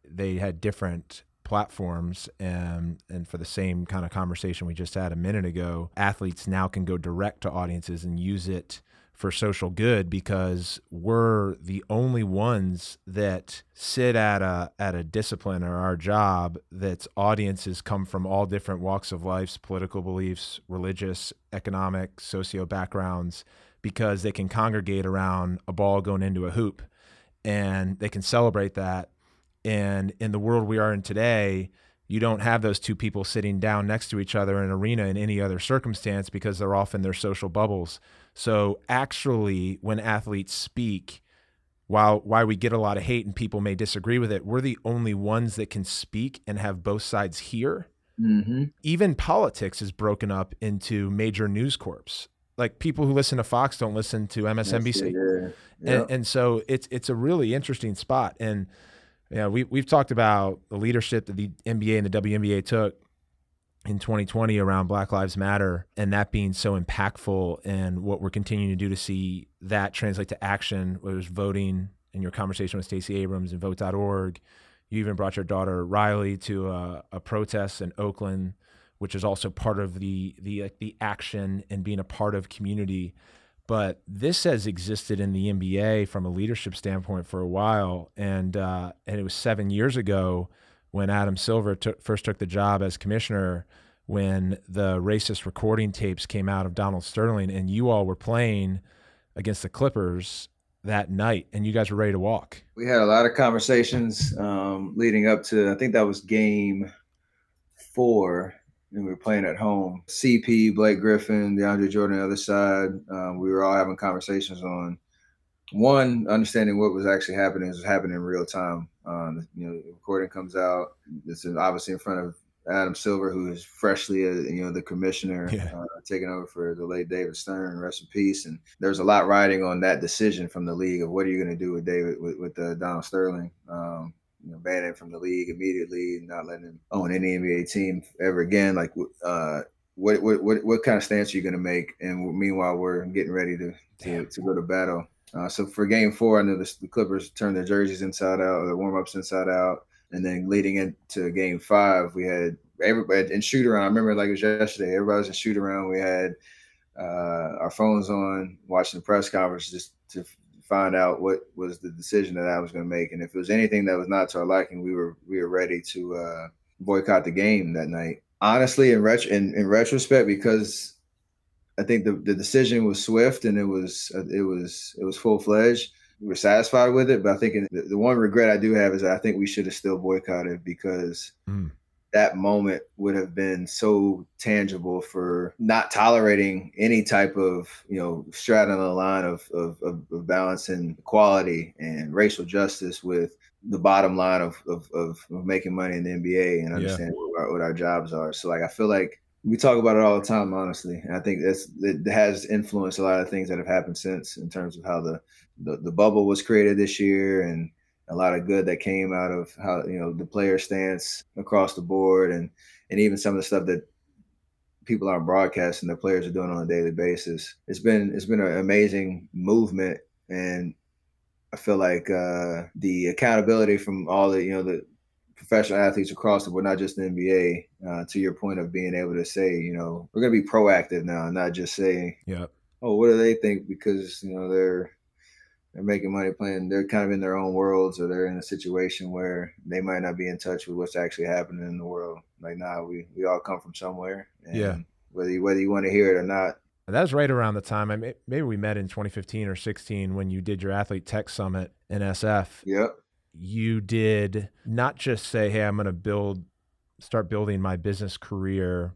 A: they had different platforms and and for the same kind of conversation we just had a minute ago athletes now can go direct to audiences and use it for social good because we're the only ones that sit at a at a discipline or our job that's audiences come from all different walks of life, political beliefs, religious, economic, socio backgrounds because they can congregate around a ball going into a hoop and they can celebrate that and in the world we are in today, you don't have those two people sitting down next to each other in an arena in any other circumstance because they're off in their social bubbles. So actually, when athletes speak, while why we get a lot of hate and people may disagree with it, we're the only ones that can speak and have both sides hear. Mm-hmm. Even politics is broken up into major news corps. Like people who listen to Fox don't listen to MSNBC, yes, yeah. and, and so it's it's a really interesting spot. And yeah, we we've talked about the leadership that the NBA and the WNBA took in 2020 around Black Lives Matter and that being so impactful and what we're continuing to do to see that translate to action, whether it's voting in your conversation with Stacey Abrams and vote.org, You even brought your daughter Riley to a, a protest in Oakland, which is also part of the the the action and being a part of community. But this has existed in the NBA from a leadership standpoint for a while, and uh, and it was seven years ago when Adam Silver took, first took the job as commissioner when the racist recording tapes came out of Donald Sterling, and you all were playing against the Clippers that night, and you guys were ready to walk.
B: We had a lot of conversations um, leading up to. I think that was game four, we were playing at home. CP, Blake Griffin, DeAndre Jordan, the other side. Um, we were all having conversations on one understanding what was actually happening was happening in real time. Um, you know, the recording comes out. It's obviously in front of Adam Silver, who is freshly, uh, you know, the commissioner, yeah. uh, taking over for the late David Stern, rest in peace. And there's a lot riding on that decision from the league of what are you going to do with David, with, with uh, Donald Sterling, um, you know, banning from the league immediately, not letting him own any NBA team ever again. Like, uh, what, what, what, what kind of stance are you going to make? And meanwhile, we're getting ready to, to, to go to battle. Uh, so for game four, I know the, the Clippers turned their jerseys inside out, or the warm ups inside out. And then leading into game five, we had everybody in shoot around. I remember like it was yesterday. Everybody was in shoot around. We had uh, our phones on, watching the press conference just to find out what was the decision that I was going to make. And if it was anything that was not to our liking, we were we were ready to uh, boycott the game that night. Honestly, in, ret- in, in retrospect, because I think the, the decision was swift and it was it was it was full fledged we were satisfied with it. But I think the, the one regret I do have is I think we should have still boycotted because mm. That moment would have been so tangible for not tolerating any type of you know straddling the line of of, of, of balancing equality and racial justice with the bottom line of, of, of, making money in the NBA and understanding yeah. what, our, what our jobs are. So like I feel like we talk about it all the time, honestly. And I think that's it has influenced a lot of things that have happened since in terms of how the the, the bubble was created this year and a lot of good that came out of how you know the player stance across the board and and even some of the stuff that people aren't broadcasting the players are doing on a daily basis. It's been it's been an amazing movement and i feel like uh the accountability from all the you know the professional athletes across the board not just the nba uh, to your point of being able to say you know we're going to be proactive now not just say
A: yeah
B: oh what do they think? Because you know they're they're making money playing. They're kind of in their own worlds, or they're in a situation where they might not be in touch with what's actually happening in the world. Like, nah, we we all come from somewhere.
A: yeah.
B: Whether you, whether you want to hear it or not.
A: That was right around the time. I mean, maybe we met in 2015 or 16 when you did your athlete tech summit in SF.
B: Yep.
A: You did not just say, "Hey, I'm going to build, start building my business career."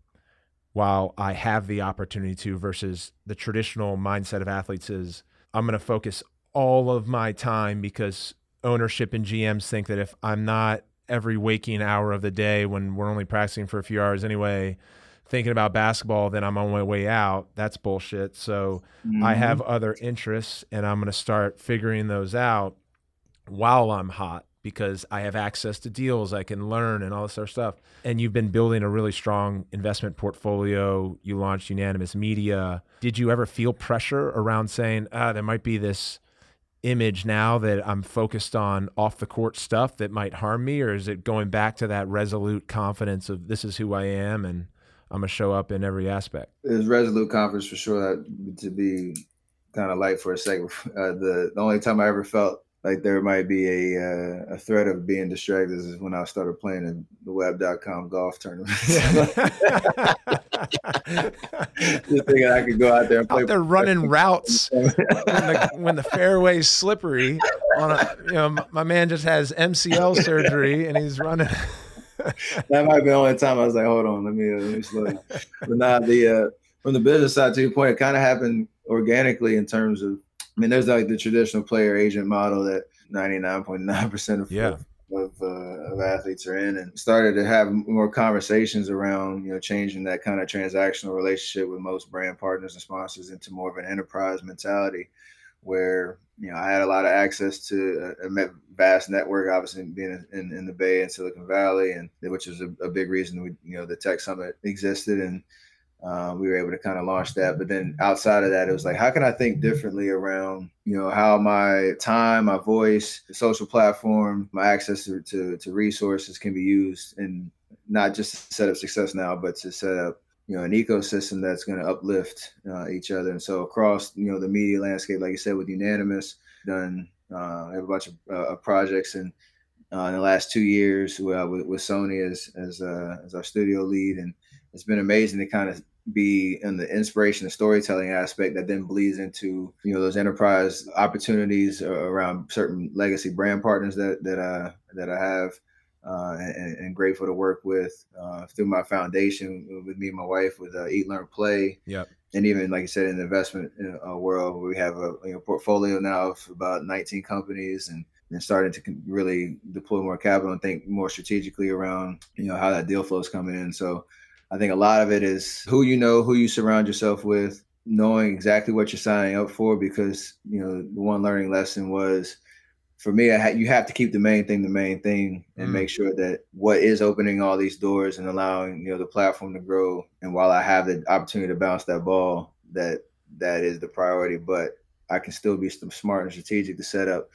A: While I have the opportunity to, versus the traditional mindset of athletes is I'm going to focus all of my time because ownership and GMs think that if I'm not every waking hour of the day when we're only practicing for a few hours anyway, thinking about basketball, then I'm on my way out. That's bullshit. So mm-hmm. I have other interests and I'm going to start figuring those out while I'm hot because I have access to deals, I can learn and all this other stuff. And you've been building a really strong investment portfolio. You launched Unanimous Media. Did you ever feel pressure around saying, ah, there might be this image now that I'm focused on off the court stuff that might harm me, or is it going back to that resolute confidence of this is who I am and I'm gonna show up in every aspect?
B: It's resolute confidence for sure. That to be kind of light for a second. Uh, the the only time I ever felt like there might be a uh, a threat of being distracted is when I started playing in the web.com golf tournament. Just thinking I could go out there and play.
A: Out there running routes when, the, when the fairway's slippery. On a, you know, my man just has MCL surgery and he's running.
B: that might be the only time I was like, hold on, let me, uh, let me slow down. But now the uh, from the business side to your point, it kind of happened organically in terms of I mean, there's like the traditional player agent model that 99.9% of,
A: yeah.
B: Of, uh, of athletes are in, and started to have more conversations around you know changing that kind of transactional relationship with most brand partners and sponsors into more of an enterprise mentality, where you know I had a lot of access to a, a vast network, obviously being in, in, the Bay and Silicon Valley, and which was a, a big reason we you know the Tech Summit existed and uh, we were able to kind of launch that. But then outside of that, it was like, how can I think differently around, you know, how my time, my voice, social platform, my access to, to, to resources can be used and not just to set up success now, but to set up, you know, an ecosystem that's going to uplift uh, each other. And so across, you know, the media landscape, like you said, with Unanimous, done uh, have a bunch of uh, projects and uh, in the last two years with, with Sony as as, uh, as our studio lead, and it's been amazing to kind of be in the inspiration and storytelling aspect that then bleeds into you know those enterprise opportunities around certain legacy brand partners that that uh that I have uh, and, and, grateful to work with uh, through my foundation with me and my wife with uh, Eat Learn Play.
A: Yep.
B: And even like I said in the investment uh, world, we have a you know, portfolio now of about 19 companies and and starting to really deploy more capital and think more strategically around you know how that deal flow is coming in. So I think a lot of it is who you know, who you surround yourself with, knowing exactly what you're signing up for. Because you know, the one learning lesson was for me, ha- you have to keep the main thing the main thing, and mm. make sure that what is opening all these doors and allowing you know the platform to grow. And while I have the opportunity to bounce that ball, that that is the priority. But I can still be smart and strategic to set up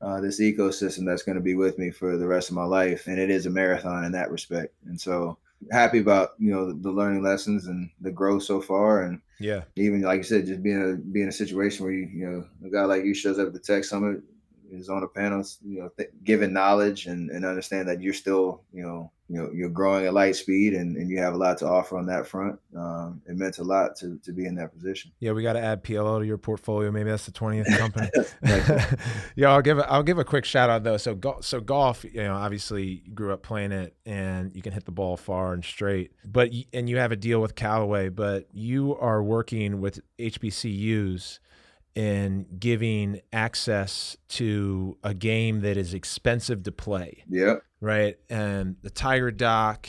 B: uh, this ecosystem that's going to be with me for the rest of my life. And it is a marathon in that respect. And so happy about you know the, the, learning lessons and the growth so far and
A: yeah
B: even like you said just being a being a situation where you you know a guy like you shows up at the tech summit is on a panel you know, th- giving knowledge and, and understand that you're still, you know, you know, you're growing at light speed and, and you have a lot to offer on that front. Um, it meant a lot to, to be in that position.
A: Yeah, we got to add PLO to your portfolio. Maybe that's the twentieth company. yeah, I'll give a, I'll give a quick shout out though. So go, so golf, you know, obviously grew up playing it, and you can hit the ball far and straight. But and you have a deal with Callaway, but you are working with HBCUs in giving access to a game that is expensive to play.
B: Yeah.
A: Right. And the Tiger Doc,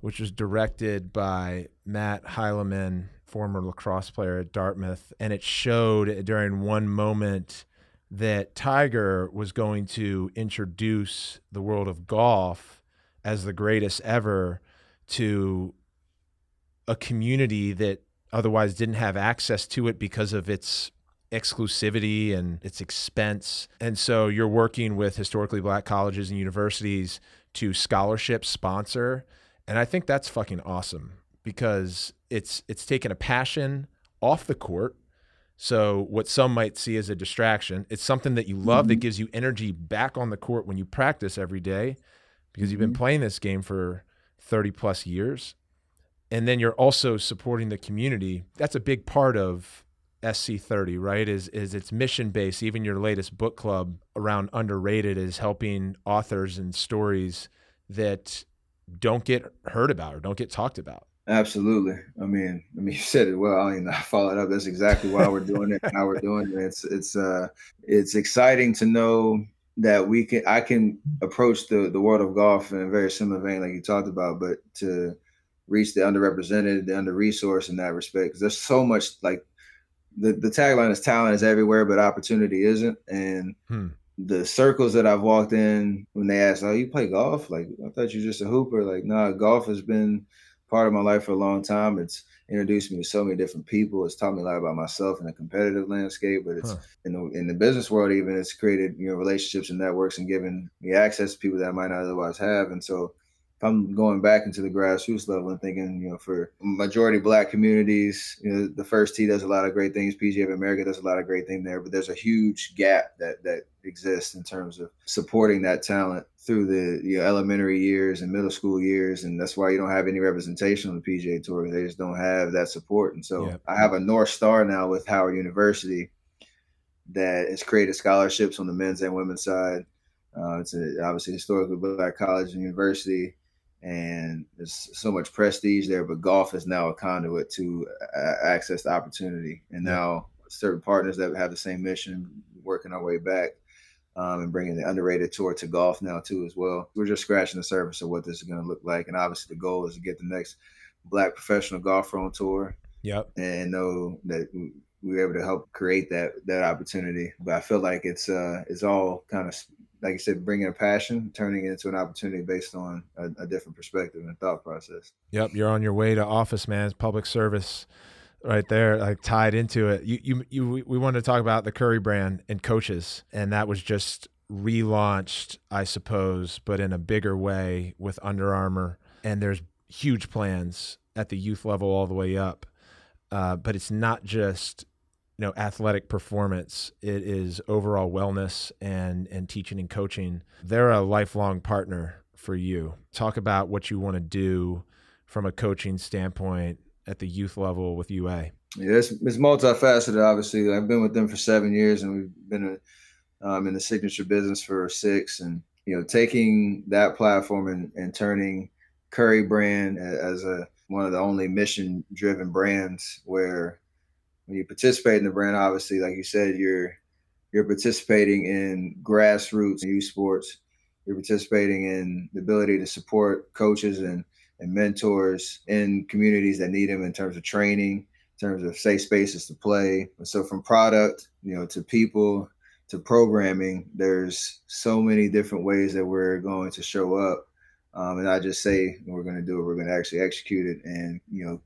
A: which was directed by Matt Heineman, former lacrosse player at Dartmouth, and it showed during one moment that Tiger was going to introduce the world of golf as the greatest ever to a community that otherwise didn't have access to it because of its exclusivity and its expense. And so you're working with historically black colleges and universities to scholarship sponsor. And I think that's fucking awesome because it's it's taken a passion off the court. So what some might see as a distraction, it's something that you love mm-hmm. that gives you energy back on the court when you practice every day because you've been mm-hmm. playing this game for 30 plus years. And then you're also supporting the community. That's a big part of SC30, right? Is is its mission based. Even your latest book club around underrated is helping authors and stories that don't get heard about or don't get talked about.
B: Absolutely. I mean, I mean, you said it well. I mean, I followed up. That's exactly why we're doing it. how we're doing it. It's it's uh it's exciting to know that we can I can approach the the world of golf in a very similar vein, like you talked about, but to reach the underrepresented, the under resourced in that respect. Because there's so much like the, the tagline is talent is everywhere, but opportunity isn't. And hmm. the circles that I've walked in when they ask, Oh, you play golf? Like, I thought you were just a hooper. Like, nah, golf has been part of my life for a long time. It's introduced me to so many different people. It's taught me a lot about myself in the competitive landscape, but it's huh. in the in the business world even it's created, you know, relationships and networks and given me access to people that I might not otherwise have. And so I'm going back into the grassroots level and thinking, you know, for majority black communities, you know, the first tee does a lot of great things. PGA of America does a lot of great things there, but there's a huge gap that that exists in terms of supporting that talent through the you know, elementary years and middle school years, and that's why you don't have any representation on the PGA Tour. They just don't have that support, and so I have a north star now with Howard University that has created scholarships on the men's and women's side. Uh, it's a, obviously historically black college and university and there's so much prestige there. But golf is now a conduit to uh, access the opportunity, and now certain partners that have the same mission, working our way back. Um, and bringing the underrated tour to golf now too as well. We're just scratching the surface of what this is going to look like, and obviously the goal is to get the next black professional golfer on tour.
A: Yep.
B: And know that we were able to help create that that opportunity. But I feel like it's uh it's all kind of like you said, bringing a passion, turning it into an opportunity based on a, a different perspective and thought process.
A: Yep, you're on your way to office, man. It's public service right there, like tied into it. You, you, you. We wanted to talk about the Curry brand and coaches, and that was just relaunched, I suppose, but in a bigger way with Under Armour. And there's huge plans at the youth level all the way up. Uh, but it's not just you know athletic performance it is overall wellness and and teaching and coaching. They're a lifelong partner for you. Talk about what you want to do from a coaching standpoint at the youth level with ua
B: yeah it's, it's multifaceted obviously. I've been with them for seven years and we've been um, in the signature business for six and you know taking that platform and, and turning curry brand as a one of the only mission driven brands where when you participate in the brand, obviously, like you said, you're you're participating in grassroots youth sports. You're participating in the ability to support coaches and and mentors in communities that need them in terms of training, in terms of safe spaces to play. And so from product, you know, to people to programming, there's so many different ways that we're going to show up. Um, and I just say we're going to do it. We're going to actually execute it, and you know,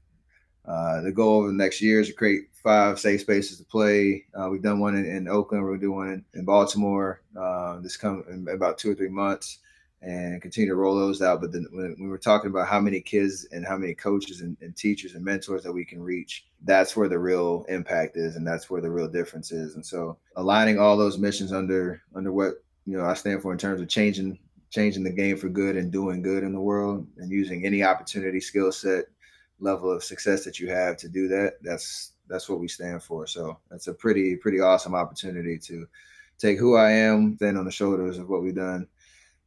B: uh, the goal over the next year is to create five safe spaces to play. Uh, we've done one in, in Oakland. We're doing one in, in Baltimore uh, this come in about two or three months, and continue to roll those out. But then when, when we're talking about how many kids and how many coaches and, and, teachers and mentors that we can reach, that's where the real impact is, and that's where the real difference is. And so, aligning all those missions under under what you know I stand for in terms of changing changing the game for good and doing good in the world, and using any opportunity, skill set level of success that you have to do that that's that's what we stand for so that's a pretty pretty awesome opportunity to take who i am stand on the shoulders of what we've done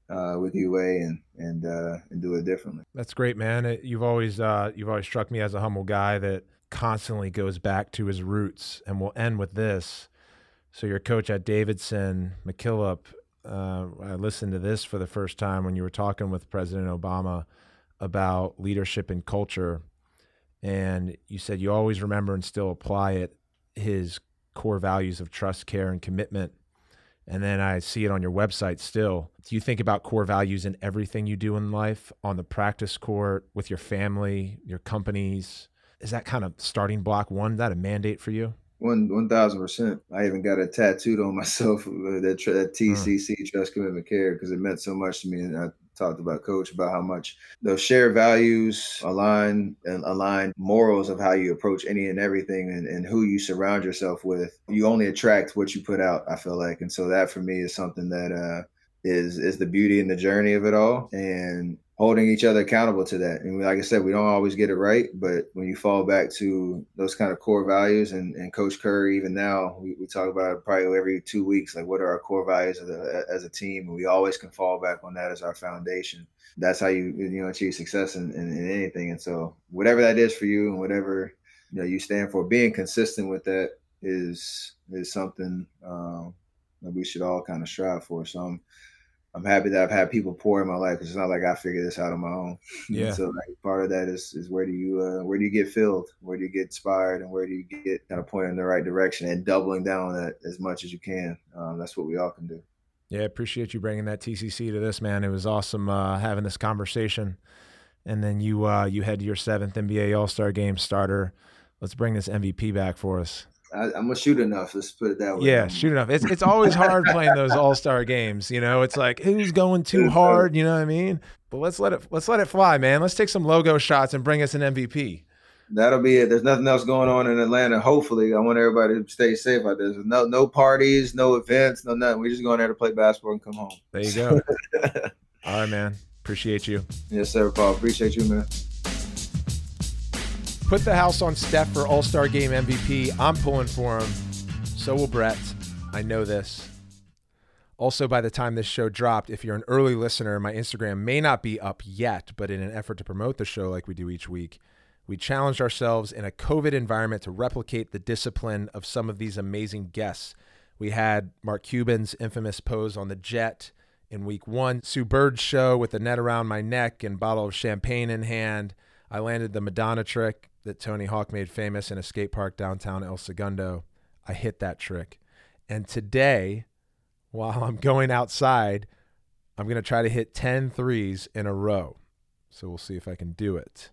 B: uh, with UA and and uh, and do it differently.
A: That's great, man. You've always uh, you've always struck me as a humble guy that constantly goes back to his roots. And we'll end with this. So your coach at Davidson, McKillop, uh, I listened to this for the first time when you were talking with President Obama about leadership and culture and you said you always remember and still apply it his core values of trust care and commitment. And then i see it on your website still. Do you think about core values in everything you do in life on the practice court with your family your companies? Is that kind of starting block one is that a mandate for you?
B: One one thousand percent. I even got it tattooed on myself that that hmm. TCC Trust Commitment Care because it meant so much to me, and I talked about coach about how much those shared values align and align morals of how you approach any and everything and, and who you surround yourself with. You only attract what you put out i feel like. And so that for me is something that uh is is the beauty and the journey of it all. And holding each other accountable to that. And like I said, we don't always get it right, but when you fall back to those kind of core values, and, and Coach Curry, even now, we, we talk about it probably every two weeks, like what are our core values as a, as a team, and we always can fall back on that as our foundation. That's how you you know achieve success in, in, in anything. And so whatever that is for you, and whatever you know you stand for, being consistent with that is is something um, that we should all kind of strive for. So I'm I'm happy that I've had people pour in my life because it's not like I figured this out on my own.
A: Yeah.
B: so like, part of that is is where do you uh, where do you get filled? Where do you get inspired? And where do you get kind of pointed in the right direction and doubling down on that as much as you can? Um, that's what we all can do.
A: Yeah, appreciate you bringing that TCC to this, man. It was awesome uh, having this conversation. And then you uh, you head to your seventh NBA All Star Game starter. Let's bring this MVP back for us.
B: I, am gonna shoot enough. Let's put it that way.
A: Yeah, shoot enough. It's it's always hard playing those All Star games. You know, it's like who's going too hard. You know what I mean? But let's let it let's let it fly, man. Let's take some logo shots and bring us an MVP.
B: That'll be it. There's nothing else going on in Atlanta. Hopefully, I want everybody to stay safe out there. There's no no parties, no events, no nothing. We're just going there to play basketball and come home.
A: There you go. All right, man. Appreciate you.
B: Yes, sir, Paul. Appreciate you, man.
A: Put the house on Steph for All Star Game MVP. I'm pulling for him. So will Brett. I know this. Also, by the time this show dropped, if you're an early listener, my Instagram may not be up yet, but in an effort to promote the show like we do each week, we challenged ourselves in a COVID environment to replicate the discipline of some of these amazing guests. We had Mark Cuban's infamous pose on the jet in week one, Sue Bird's show with the net around my neck and bottle of champagne in hand. I landed the Madonna trick that Tony Hawk made famous in a skate park downtown El Segundo. I hit that trick. And today, while I'm going outside. I'm going to try to hit 10 threes in a row. So we'll see if I can do it.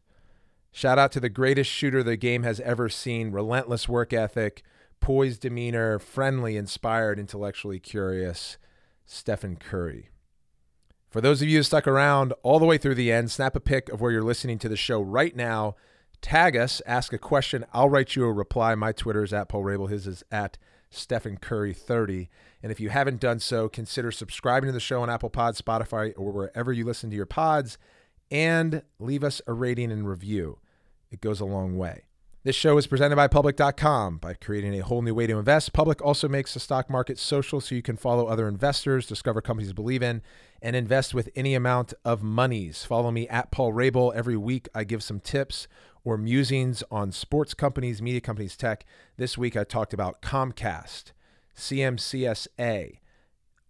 A: Shout out to the greatest shooter the game has ever seen, relentless work ethic, poised demeanor, friendly, inspired, intellectually curious, Stephen Curry. For those of you who stuck around all the way through the end, snap a pic of where you're listening to the show right now. Tag us, ask a question. I'll write you a reply. My Twitter is at Paul Rabil. His is at Stephen Curry 30. And if you haven't done so, consider subscribing to the show on Apple Pods, Spotify, or wherever you listen to your pods, and leave us a rating and review. It goes a long way. This show is presented by Public.com. By creating a whole new way to invest, Public also makes the stock market social so you can follow other investors, discover companies you believe in, and invest with any amount of monies. Follow me at Paul Rabil. Every week I give some tips or musings on sports companies, media companies, tech. This week I talked about Comcast, CMCSA,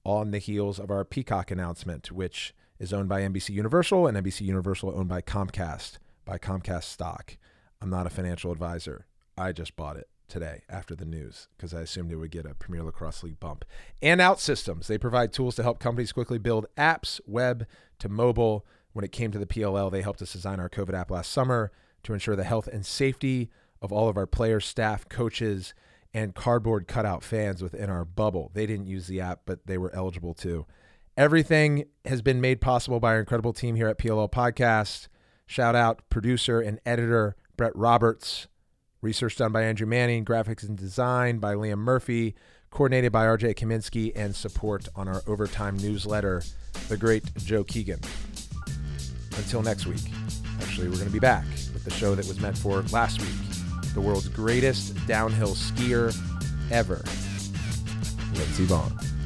A: on the heels of our Peacock announcement, which is owned by NBC Universal and NBC Universal owned by Comcast, by Comcast stock. I'm not a financial advisor. I just bought it today after the news because I assumed it would get a Premier Lacrosse League bump. And OutSystems, they provide tools to help companies quickly build apps, web to mobile. When it came to the PLL, they helped us design our COVID app last summer to ensure the health and safety of all of our players, staff, coaches, and cardboard cutout fans within our bubble. They didn't use the app, but they were eligible to. Everything has been made possible by our incredible team here at PLL Podcast. Shout out producer and editor Brett Roberts. Research done by Andrew Manning, graphics and design by Liam Murphy, coordinated by RJ Kaminsky, and support on our overtime newsletter, the great Joe Keegan. Until next week. Actually, we're going to be back with the show that was meant for last week the world's greatest downhill skier ever, Lindsey Vonn.